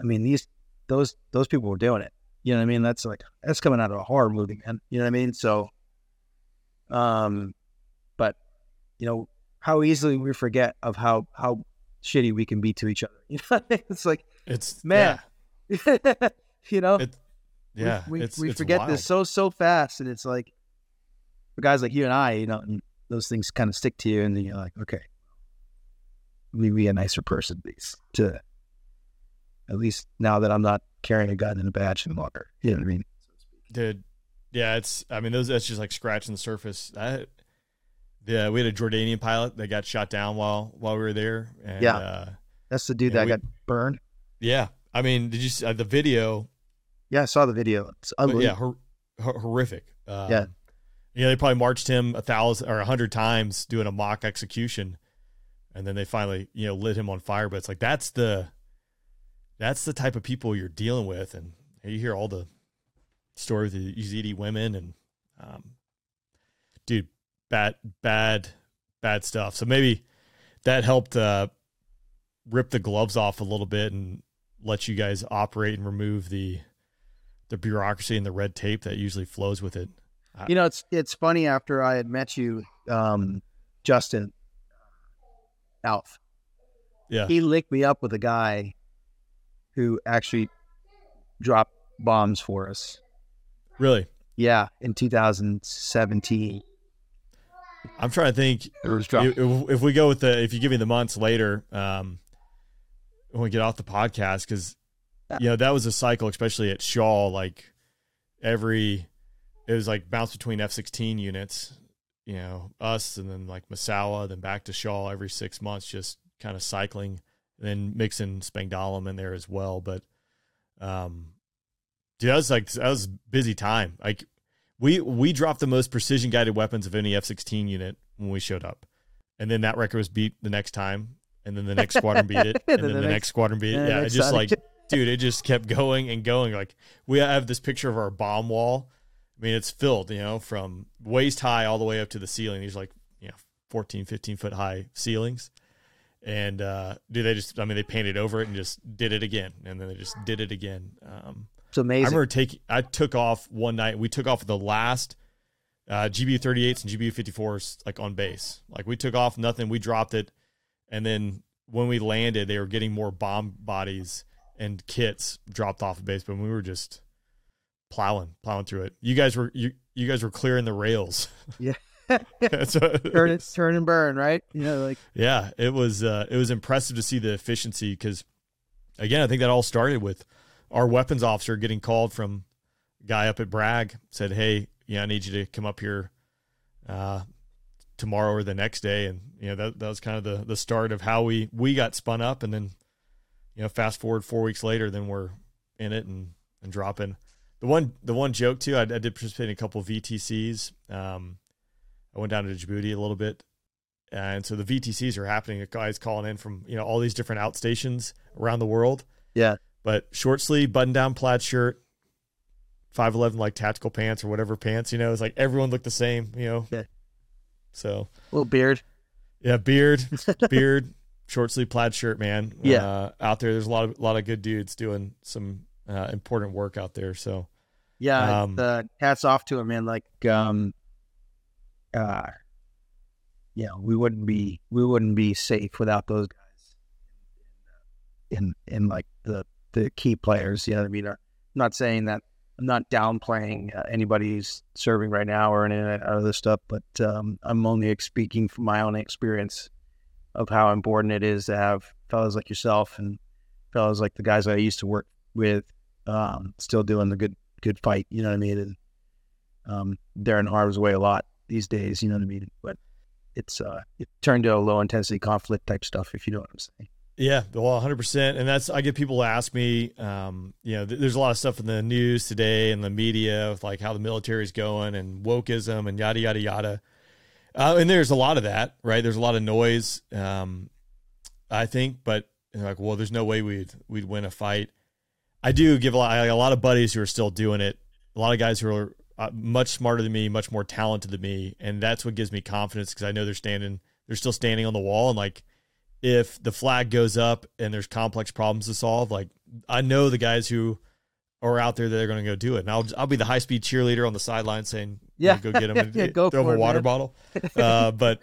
I mean these those those people were doing it. You know what I mean? That's like that's coming out of a horror movie, man. You know what I mean? So um but you know how easily we forget of how how shitty we can be to each other. You know, what I mean? it's like It's Man. you know, It- yeah. we, we, it's, we it's forget wild. this so so fast, and it's like for guys like you and I, you know, and those things kind of stick to you, and then you're like, okay, we be a nicer person, please. To at least now that I'm not carrying a gun and a badge and longer, you know what I mean? Dude, yeah, it's. I mean, those that's just like scratching the surface. I, yeah, we had a Jordanian pilot that got shot down while while we were there. And, Yeah. uh, That's the dude that we- got burned. yeah. I mean, did you see uh, the video? Yeah, I saw the video. It's ugly. yeah, hor- hor- horrific. Um, Yeah. You know, they probably marched him a thousand or a hundred times doing a mock execution, and then they finally, you know, lit him on fire. But it's like that's the that's the type of people you're dealing with, and you hear all the stories of the Yazidi women, and um, dude, bad, bad, bad stuff. So maybe that helped uh, rip the gloves off a little bit and let you guys operate and remove the the bureaucracy and the red tape that usually flows with it. You know, it's it's funny. After I had met you, um, Justin, Alf, Yeah. he linked me up with a guy who actually dropped bombs for us. Really, Yeah, in 2017. I'm trying to think It was if, if- if we go with the if you give me the months later, um, when we get off the podcast, because you know that was a cycle, especially at Shaw. Like every, it was like bounce between F-16 units. You know, us and then like Misawa, then back to Shaw every six months, just kind of cycling, and then mixing Spangdahlem in there as well. But, um, dude, that was like that was busy time. Like we we dropped the most precision guided weapons of any F sixteen unit when we showed up, and then that record was beat the next time, and then the next squadron beat it, and, then, the next, squadron beat it. Yeah, the it just like dude, it just kept going and going. Like we have this picture of our bomb wall. I mean, it's filled, you know, from waist high all the way up to the ceiling. These like, you know, 14, 15 foot high ceilings. And uh dude, they just I mean they painted over it and just did it again. And then they just did it again. Um It's amazing. I remember taking I took off one night. We took off the last uh, GBU 38s and GBU 54s like on base. Like we took off nothing, we dropped it, and then when we landed, they were getting more bomb bodies and kits dropped off of base, but we were just plowing, plowing through it. You guys were you you guys were clearing the rails. Yeah. That's what- turn it, turn and burn, right? You know, like yeah, it was uh, it was impressive to see the efficiency because again, I think that all started with our weapons officer getting called from a guy up at Bragg said, "Hey, yeah, I need you to come up here uh, tomorrow or the next day," and you know that that was kind of the the start of how we we got spun up, and then you know fast forward four weeks later, then we're in it and and dropping. The one the one joke too, I, I did participate in a couple of VTCs. Um, I went down to Djibouti a little bit and so the VTCs are happening. Guys calling in from you know all these different outstations around the world. Yeah. But short sleeve, button down plaid shirt, five eleven like tactical pants or whatever pants. You know, it's like everyone looked the same. You know. Yeah. So little beard. yeah, beard, beard, short sleeve plaid shirt, man. Yeah. Uh, out there, there's a lot of a lot of good dudes doing some uh, important work out there. So Yeah, Um, the hats off to him, man. Like, um, uh, yeah, we wouldn't be we wouldn't be safe without those guys. In in like the the key players, you know what I mean. I'm not saying that I'm not downplaying uh, anybody who's serving right now or any other stuff, but um, I'm only speaking from my own experience of how important it is to have fellows like yourself and fellows like the guys I used to work with, um, still doing the good good fight. You know what I mean? And um, they're in harm's way a lot these days. You know what I mean? But it's uh, it turned to a low intensity conflict type stuff. If you know what I'm saying. Yeah, well, 100%. And that's, I get people ask me, um, you know, th- there's a lot of stuff in the news today and the media with like how the military is going and wokeism and yada, yada, yada. Uh, and there's a lot of that, right? There's a lot of noise, um, I think, but like, well, there's no way we'd, we'd win a fight. I do give a lot, I a lot of buddies who are still doing it. A lot of guys who are uh, much smarter than me, much more talented than me. And that's what gives me confidence because I know they're standing, they're still standing on the wall and like, if the flag goes up and there's complex problems to solve, like I know the guys who are out there that are going to go do it, and I'll I'll be the high speed cheerleader on the sideline saying, Yeah. go get them, and Yeah, go throw them a water bottle." Uh, but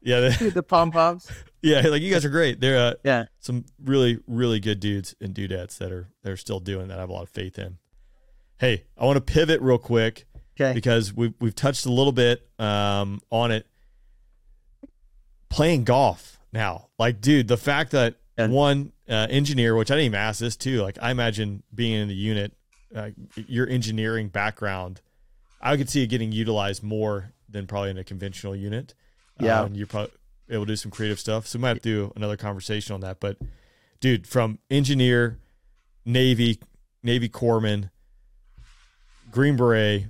yeah, the pom poms. Yeah, like you guys are great. They're uh, Yeah. some really really good dudes and dudettes that are that are still doing that. I have a lot of faith in. Hey, I want to pivot real quick Okay. because we've we've touched a little bit um, on it. Playing golf now, like, dude, the fact that Yeah. one uh, engineer, which I didn't even ask this too, like, I imagine being in the unit, uh, your engineering background, I could see it getting utilized more than probably in a conventional unit. Yeah. And you're probably able to do some creative stuff. So we might have to do another conversation on that. But, dude, from engineer, Navy, Navy corpsman, Green Beret,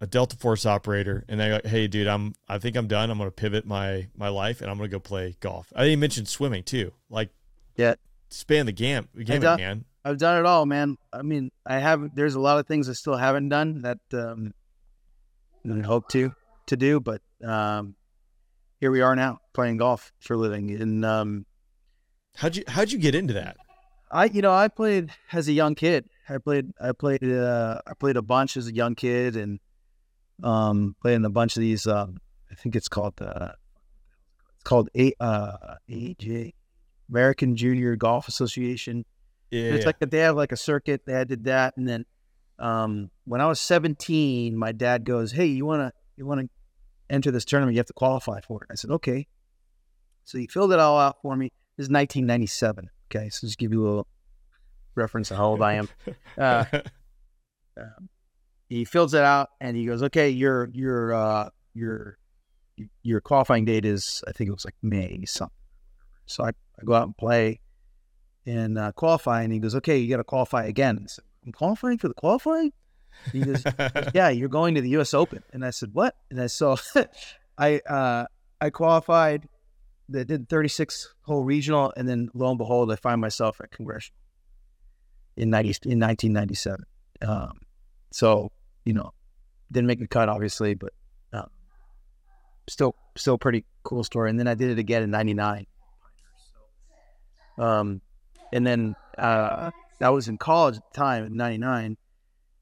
a Delta Force operator, and they're like, "Hey, dude, I'm I think I'm done. I'm going to pivot my my life, and I'm going to go play golf." I didn't mention swimming too. Like, Yeah. span the gam gamut, done- man. I've done it all, man. I mean, I have. There's a lot of things I still haven't done that um, I hope to to do, but um, here we are now playing golf for a living. And um, How'd you how'd you get into that? I, you know, I played as a young kid. I played, I played, uh, I played a bunch as a young kid, and um, played in a bunch of these. Um, I think it's called uh, it's called A uh, AJ American Junior Golf Association. Yeah, It's like that they have like a circuit. They did that, and then um, when I was 17, my dad goes, "Hey, you wanna you wanna enter this tournament? You have to qualify for it." I said, "Okay." So he filled it all out for me. This is 1997. Okay, so just give you a little reference on how old I am. Uh, he fills it out and he goes, "Okay, your your uh, your your qualifying date is I think it was like May something." So I, I go out and play and uh, qualify, and he goes, "Okay, you got to qualify again." I said, "I'm qualifying for the qualifying." He goes, "Yeah, you're going to the U.S. Open." And I said, "What?" And I saw, I uh, I qualified. They did 36 hole regional, and then lo and behold, I find myself at congressional. in ninety in nineteen ninety seven. Um, so you know, didn't make the cut obviously, but um, still still pretty cool story. And then I did it again in '99. Um, and then uh, I was in college at the time in '99,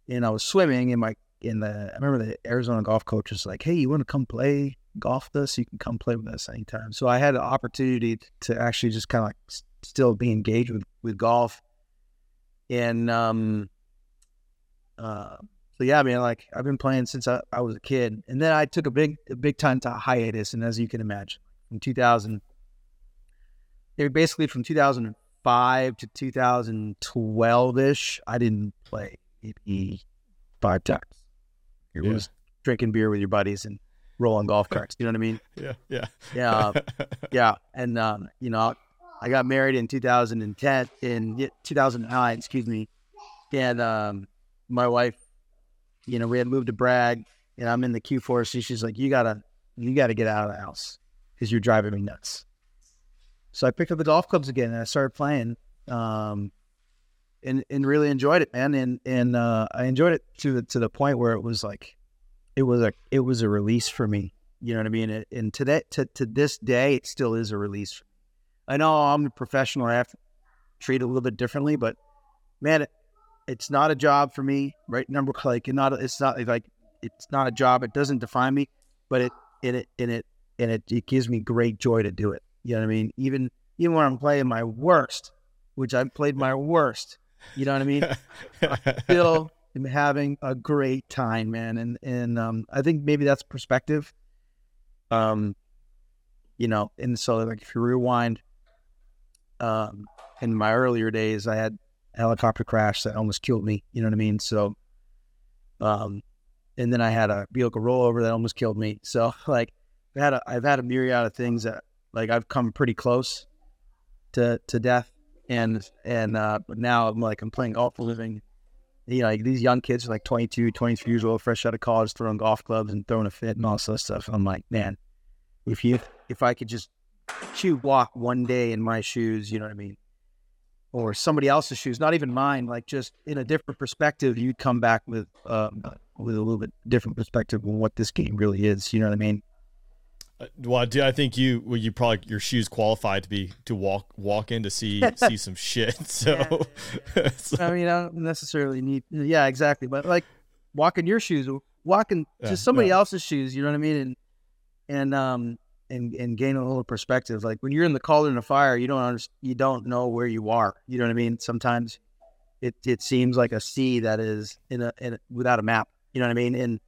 and I was swimming. And my in the I remember the Arizona golf coach was like, "Hey, you want to come play golf with us? You can come play with us anytime." So I had the opportunity to actually just kind of like still be engaged with with golf. And um, uh, so yeah, I mean, like I've been playing since I, I was a kid, and then I took a big a big time to hiatus, and as you can imagine, from 2000, it basically from 2005 to 2012 ish, I didn't play maybe five times. It Yeah. was drinking beer with your buddies and rolling golf carts. You know what I mean? Yeah, yeah, Yeah, yeah. And um, you know, I got married in 2010 in yeah, 2009, excuse me. And um, my wife, you know, we had moved to Bragg, and I'm in the Q4. So she's like, "You gotta, you gotta get out of the house because you're driving me nuts." So I picked up the golf clubs again, and I started playing, um, and and really enjoyed it, man. And and uh, I enjoyed it to the to the point where it was like, it was a it was a release for me. You know what I mean? And- And to that to, to this day, it still is a release. I know I'm a professional. I have to treat it a little bit differently, but man, it, it's not a job for me, right? Number like not it's not like it's not a job. It doesn't define me, but it it it and it, it gives me great joy to do it. You know what I mean? Even even when I'm playing my worst, which I've played my worst. You know what I mean? still am having a great time, man. And and um, I think maybe that's perspective. Um, you know, and so like if you rewind, um, in my earlier days, I had a helicopter crash that almost killed me. You know what I mean? So, um, and then I had a vehicle rollover that almost killed me. So like, I had a, I've had a myriad of things that like I've come pretty close to to death, and and uh, but now I'm like I'm playing golf for a living. You know, like these young kids are like 22, 23 years old, fresh out of college, throwing golf clubs and throwing a fit and all this stuff. I'm like, man, if you if I could just shoot walk one day in my shoes, you know what I mean? Or somebody else's shoes, not even mine, like just in a different perspective, you'd come back with um, with a little bit different perspective on what this game really is. You know what I mean? Uh, Well, do I think you well, you probably your shoes qualified to be to walk walk in to see see some shit. So, so- I mean, I don't necessarily need, yeah, exactly. But like walking your shoes, walking Yeah, just somebody yeah. else's shoes, you know what I mean? And, and, um, and, and gain a little perspective. Like when you're in the cauldron of fire, you don't understand, you don't know where you are. You know what I mean? Sometimes it, it seems like a sea that is in a, in a without a map. You know what I mean? And,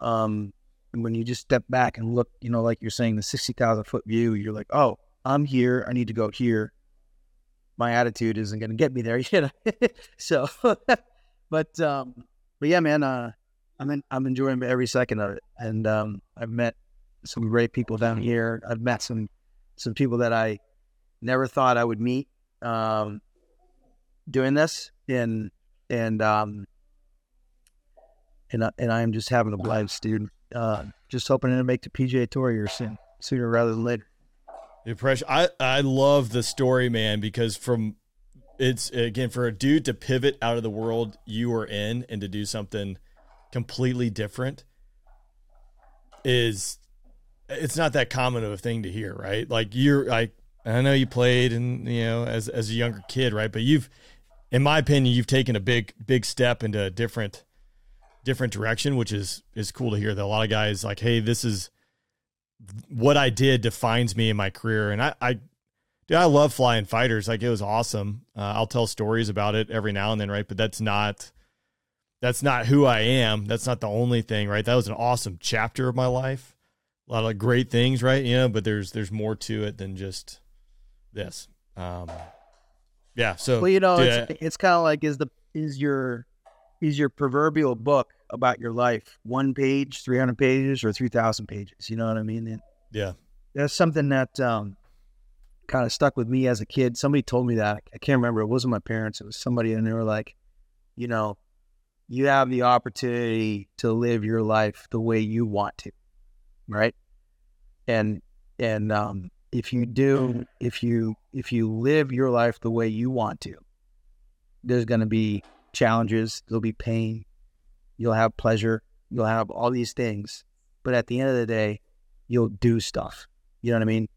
um, when you just step back and look, you know, like you're saying, the 60,000 foot view, you're like, oh, I'm here. I need to go here. My attitude isn't going to get me there. You know? so, but, um, but yeah, man, uh, I'm in, I'm enjoying every second of it. And, um, I've met some great people down here. I've met some, some people that I never thought I would meet, um, doing this and, and, um, and, I- and I am just having a blast, dude. Uh, just hoping to make the PGA Tour here soon, sooner rather than later. Impression. I I love the story, man, because from it's again for a dude to pivot out of the world you were in and to do something completely different is it's not that common of a thing to hear, right? Like you're like I know you played and you know as as a younger kid, right? But you've in my opinion, you've taken a big big step into a different different direction, which is is cool to hear that a lot of guys like, hey, this is what I did defines me in my career. And I, I, dude, I love flying fighters. Like it was awesome. Uh, I'll tell stories about it every now and then, right? But that's not, that's not who I am. That's not the only thing, right? That was an awesome chapter of my life. A lot of great things, right? You know, but there's there's more to it than just this. Um, yeah. So Well, you know, dude, it's, it's kind of like is the is your is your proverbial book about your life one page, three hundred pages, or three thousand pages? You know what I mean? And yeah, that's something that um, kind of stuck with me as a kid. Somebody told me that I can't remember. It wasn't my parents. It was somebody, and they were like, you know, you have the opportunity to live your life the way you want to, right? And and um, if you do, if you if you live your life the way you want to, there's going to be challenges, there'll be pain, you'll have pleasure, you'll have all these things. But at the end of the day, you'll do stuff. You know what I mean?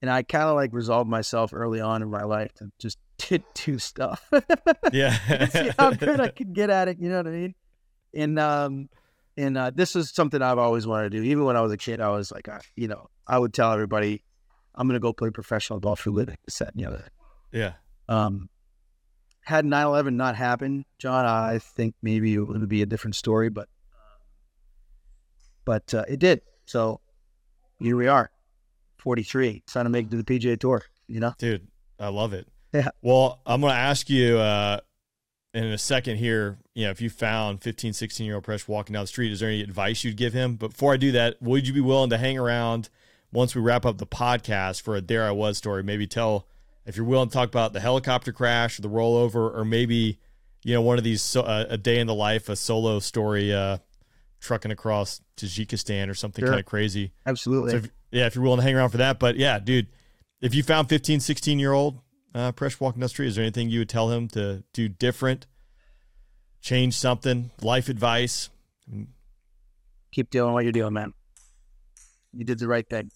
And I kind of like resolved myself early on in my life to just to do stuff. Yeah. See how good I could get at it. You know what I mean? And um, and uh, this is something I've always wanted to do. Even when I was a kid, I was like, uh, you know, I would tell everybody, I'm going to go play professional golf for a living. And the other. yeah. Um, had 9/11 not happened, John, I think maybe it would be a different story, but but uh, it did. So here we are, 43, trying to make it to the PGA Tour. You know, Dude, I love it. Yeah. Well, I'm going to ask you uh, in a second here, you know, if you found 15, 16 year old Presh walking down the street, is there any advice you'd give him? But before I do that, would you be willing to hang around once we wrap up the podcast for a There I Was story? Maybe tell if you're willing to talk about the helicopter crash or the rollover, or maybe, you know, one of these, uh, a day in the life, a solo story, uh, trucking across Tajikistan or something Sure. kind of crazy. absolutely. So if, yeah, if you're willing to hang around for that. But yeah, dude, if you found 15, 16 year old uh, Presh walking down the street, is there anything you would tell him to do different, change something, life advice? Keep doing what you're doing, man. You did the right thing.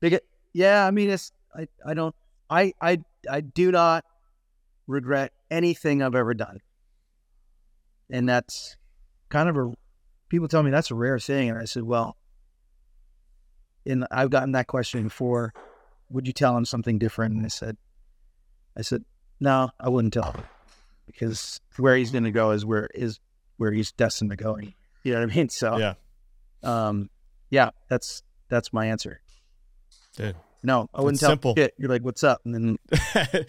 Big. Yeah, I mean, it's I. I don't. I. I. I do not regret anything I've ever done, and that's kind of a. People tell me that's a rare thing, and I said, well, and I've gotten that question before. Would you tell him something different? And I said, I said, no, I wouldn't tell him because where he's going to go is where is where he's destined to go. You know what I mean? So Yeah, um, yeah, that's that's my answer. dude. No, I wouldn't It's tell simple. shit. You're like, what's up? And then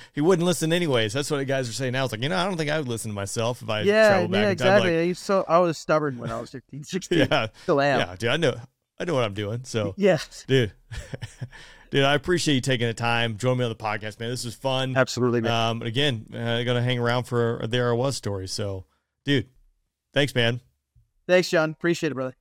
he wouldn't listen anyways. That's what the guys are saying now. It's like, you know, I don't think I would listen to myself if I yeah, traveled back yeah, in time. exactly. Like, I so I was stubborn when I was 15, 16. yeah, Still am. yeah, dude. I know, I know what I'm doing. So, Yes, dude, dude, I appreciate you taking the time, joining me on the podcast, man. This was fun. absolutely. Man. Um, again, uh, gonna hang around for a there I was story. So, dude, thanks, man. Thanks, John. Appreciate it, brother.